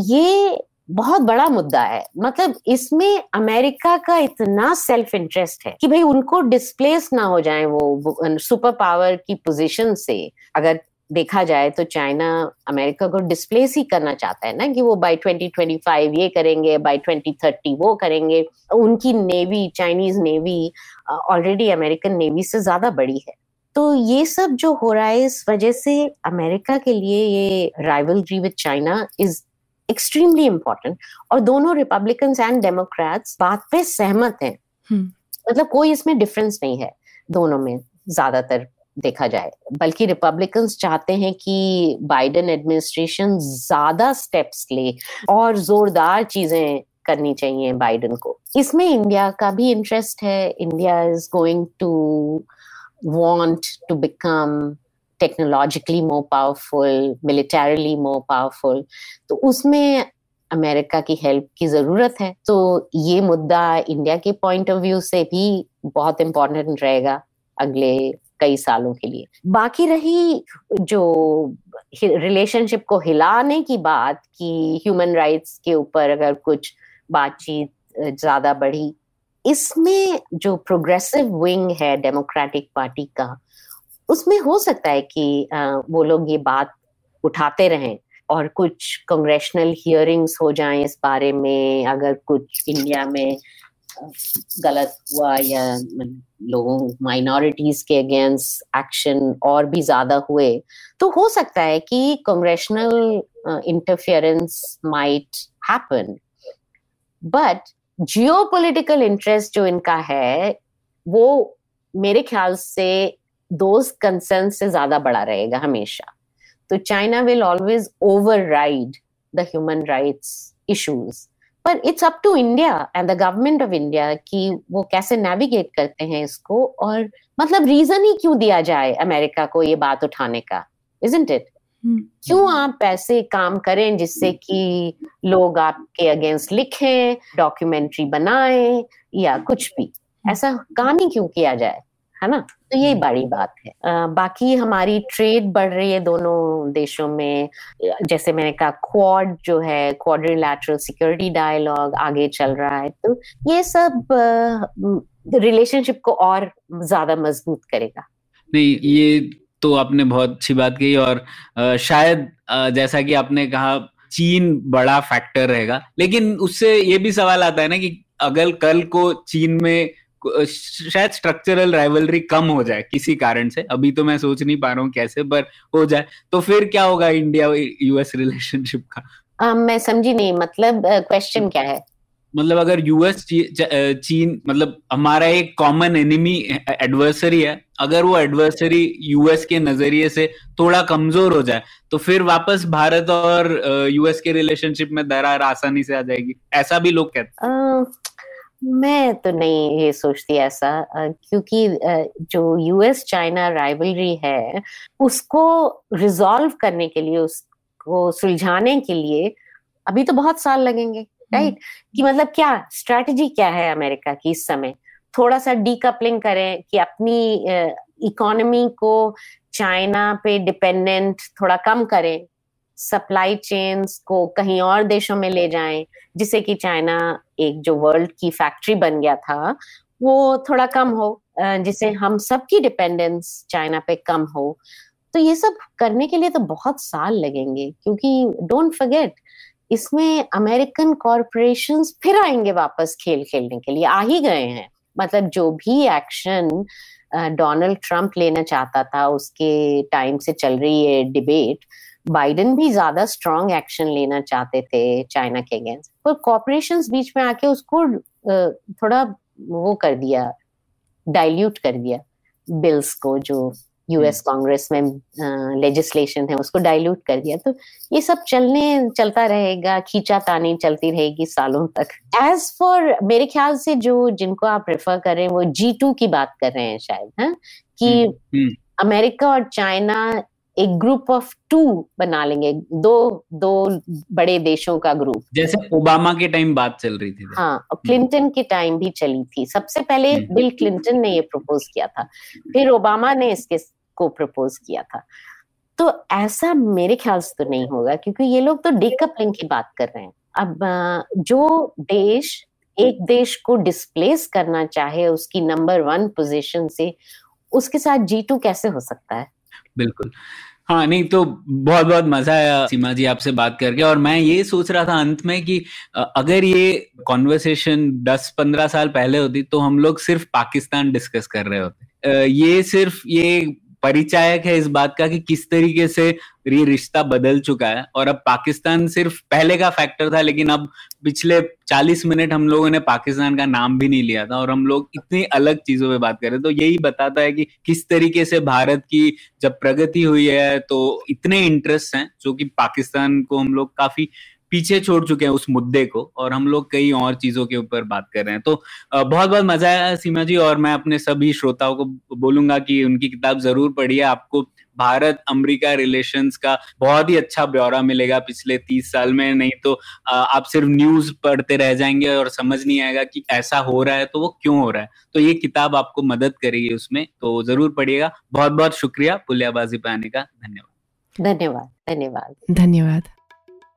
ये बहुत बड़ा मुद्दा है। मतलब इसमें अमेरिका का इतना सेल्फ इंटरेस्ट है कि भाई उनको डिस्प्लेस ना हो जाए वो सुपर पावर की पोजीशन से। अगर देखा जाए तो चाइना अमेरिका को डिस्प्लेस ही करना चाहता है ना कि वो बाय 2025 ये करेंगे बाय 2030 वो करेंगे। उनकी navy Chinese navy already American navy से ज़्यादा बड़ी है। तो ये सब जो हो रहा है इस वजह से अमेरिका के लिए ये rivalry with China is extremely important और दोनों रिपब्लिकन एंड डेमोक्रेट्स बात पे सहमत हैं। हम्म। मतलब कोई इसमें डिफरेंस नहीं है दोनों में ज़्यादातर। देखा जाए। बल्कि रिपब्लिकन्स चाहते हैं कि बाइडेन एडमिनिस्ट्रेशन ज़्यादा स्टेप्स ले और जोरदार चीज़ें करनी चाहिए बाइडेन को। इसमें इंडिया का भी इंटरेस्ट है। India is going to want to become technologically more powerful militarily more powerful तो उसमें अमेरिका की हेल्प की ज़रूरत है। तो ये मुद्दा इंडिया के पॉइंट ऑफ़ व्यू से भी बहुत इम्पोर्टेंट रहेगा अगले कई सालों के लिए। बाकी रही जो रिलेशनशिप को हिलाने की बात कि ह्यूमन राइट्स के ऊपर अगर कुछ बातचीत ज़्यादा बढ़ी, इसमें जो प्रोग्रेसिव विंग है डेमोक्रेटिक पार्टी का, उसमें हो सकता है कि वो लोग ये बात उठाते रहें और कुछ कांग्रेशनल हियरिंग्स हो जाएँ इस बारे में, अगर कुछ इंडिया में गलत हुआ या लोगों माइनॉरिटीज के अगेंस्ट एक्शन और भी ज़्यादा हुए तो हो सकता है कि congressional interference might happen but geopolitical interest जो इनका है, वो मेरे ख्याल से दोस्त कंसर्न से ज़्यादा बड़ा रहेगा हमेशा। तो China will always override the human rights issues पर it's up to India and the government of India कि वो कैसे नेविगेट करते हैं इसको और मतलब रीजन ही क्यों दिया जाए अमेरिका को ये बात उठाने का इजंट इट हम्म। क्यों आप ऐसे काम करें जिससे कि लोग आपके अगेंस्ट लिखें डॉक्यूमेंट्री बनाएँ या कुछ भी। ऐसा काम ही क्यों किया जाए है ना? तो यही हम्म। बड़ी बात है। आ, बाकी हमारी ट्रेड बढ़ रही है दोनों देशों में। जैसे मैंने कहा क्वाड जो है क्वाड्रिलैटरल सिक्योरिटी डायलॉग आगे चल रहा है तो ये सब रिलेशनशिप को और ज़्यादा मज़बूत करेगा। नहीं ये तो आपने बहुत अच्छी बात कही और आ, शायद आ, जैसा कि आपने कहा चीन बड़ा फैक्टर रहेगा। लेकिन उससे ये भी सवाल आता है ना कि अगर कल को चीन में शायद स्ट्रक्चरल राइवलरी कम हो जाए किसी कारण से। अभी तो मैं सोच नहीं पा रहा हूँ कैसे पर हो जाए। तो फिर क्या होगा इंडिया यूएस रिलेशनशिप का? आ, मैं समझी नहीं मतलब क्वेश्चन क्या है? मतलब अगर यूएस चीन मतलब हमारा एक कॉमन एनिमी एडवर्सरी है। अगर वो एडवर्सरी यूएस के नज़रिए से थोड़ा कमज़ोर हो जाए तो फिर वापस भारत और यूएस के रिलेशनशिप में दरार आसानी से आ जाएगी। ऐसा भी लोग कहते हैं। मैं तो नहीं ये सोचती ऐसा क्योंकि जो यूएस चाइना राइवलरी है उसको रिजॉल्व करने के लिए उसको सुलझाने के लिए अभी तो बहुत साल लगेंगे राइट हम्म। कि मतलब क्या स्ट्रैटेजी क्या है अमेरिका की इस समय थोड़ा सा डीकपलिंग करें कि अपनी इकोनॉमी को चाइना पे डिपेंडेंट थोड़ा कम करें सप्लाई चेन्स को कहीं और देशों में ले जाएँ, जिससे कि चाइना एक जो वर्ल्ड की फैक्ट्री बन गया था, वो थोड़ा कम हो जिससे हम सबकी डिपेंडेंस चाइना पे कम हो। तो ये सब करने के लिए तो बहुत साल लगेंगे, क्योंकि डोंट फॉरगेट इसमें अमेरिकन कॉरपोरेशन फिर आएँगे वापस खेल खेलने के लिए, आ ही गए हैं। मतलब जो भी एक्शन डोनाल्ड ट्रंप लेना चाहता था, उसके टाइम से चल रही है डिबेट बाइडेन भी ज़्यादा स्ट्रॉन्ग एक्शन लेना चाहते थे चाइना के अगेंस्ट पर कॉपरेशन बीच में आके उसको थोड़ा वो कर दिया डाइल्यूट कर दिया बिल्स को जो यूएस कांग्रेस में लेजिस्लेशन है उसको डाइल्यूट कर दिया। तो ये सब चलने चलता रहेगा खींचा तानी चलती रहेगी सालों तक। एज फॉर मेरे ख्याल से जो जिनको आप रेफर कर रहे हैं वो जी टू की बात कर रहे हैं शायद है? कि हम्म, हम्म। अमेरिका और चाइना एक ग्रुप ऑफ़ टू बना लेंगे। दो दो बड़े देशों का ग्रुप जैसे ओबामा के टाइम बात चल रही थी। हाँ और क्लिंटन के टाइम भी चली थी। सबसे पहले हम्म। बिल क्लिंटन ने ये प्रपोज किया था। फिर ओबामा ने इसके को प्रपोज किया था। तो ऐसा मेरे ख्याल से तो नहीं होगा क्योंकि ये लोग तो डिकपलिंग की बात कर रहे हैं। अब जो देश एक देश को डिस्प्लेस करना चाहे उसकी नंबर वन पोजीशन से उसके साथ जी टू कैसे हो सकता है? बिल्कुल। हाँ नहीं तो बहुत बहुत मज़ा आया सीमा जी आपसे बात करके और मैं ये सोच रहा था अंत में कि अगर ये कॉन्वर्सेशन 10-15 साल पहले होती तो हम लोग सिर्फ़ पाकिस्तान डिस्कस कर रहे होते। ये सिर्फ़ ये परिचायक है इस बात का कि किस तरीके से ये रिश्ता बदल चुका है। और अब पाकिस्तान सिर्फ़ पहले का फैक्टर था, लेकिन अब पिछले 40 मिनट हम लोगों ने पाकिस्तान का नाम भी नहीं लिया था और हम लोग इतनी अलग चीज़ों पे बात कर रहे तो यही बताता है कि किस तरीके से भारत की जब प्रगति हुई है तो इतने इंटरेस्ट हैं जो कि पाकिस्तान को हम लोग काफ़ी पीछे छोड़ चुके हैं उस मुद्दे को और हम लोग कई और चीज़ों के ऊपर बात कर रहे हैं। तो बहुत बहुत मज़ा आया सीमा जी और मैं अपने सभी श्रोताओं को बोलूँगा कि उनकी किताब ज़रूर पढ़िए। आपको भारत अमेरिका रिलेशंस का बहुत ही अच्छा ब्यौरा मिलेगा पिछले तीस साल में। नहीं तो आप सिर्फ़ न्यूज़ पढ़ते रह जाएँगे और समझ नहीं आएगा कि ऐसा हो रहा है तो वो क्यों हो रहा है। तो ये किताब आपको मदद करेगी उसमें तो ज़रूर पढ़िएगा। बहुत बहुत शुक्रिया पुलियाबाजी पे आने का। धन्यवाद। धन्यवाद धन्यवाद। धन्यवाद।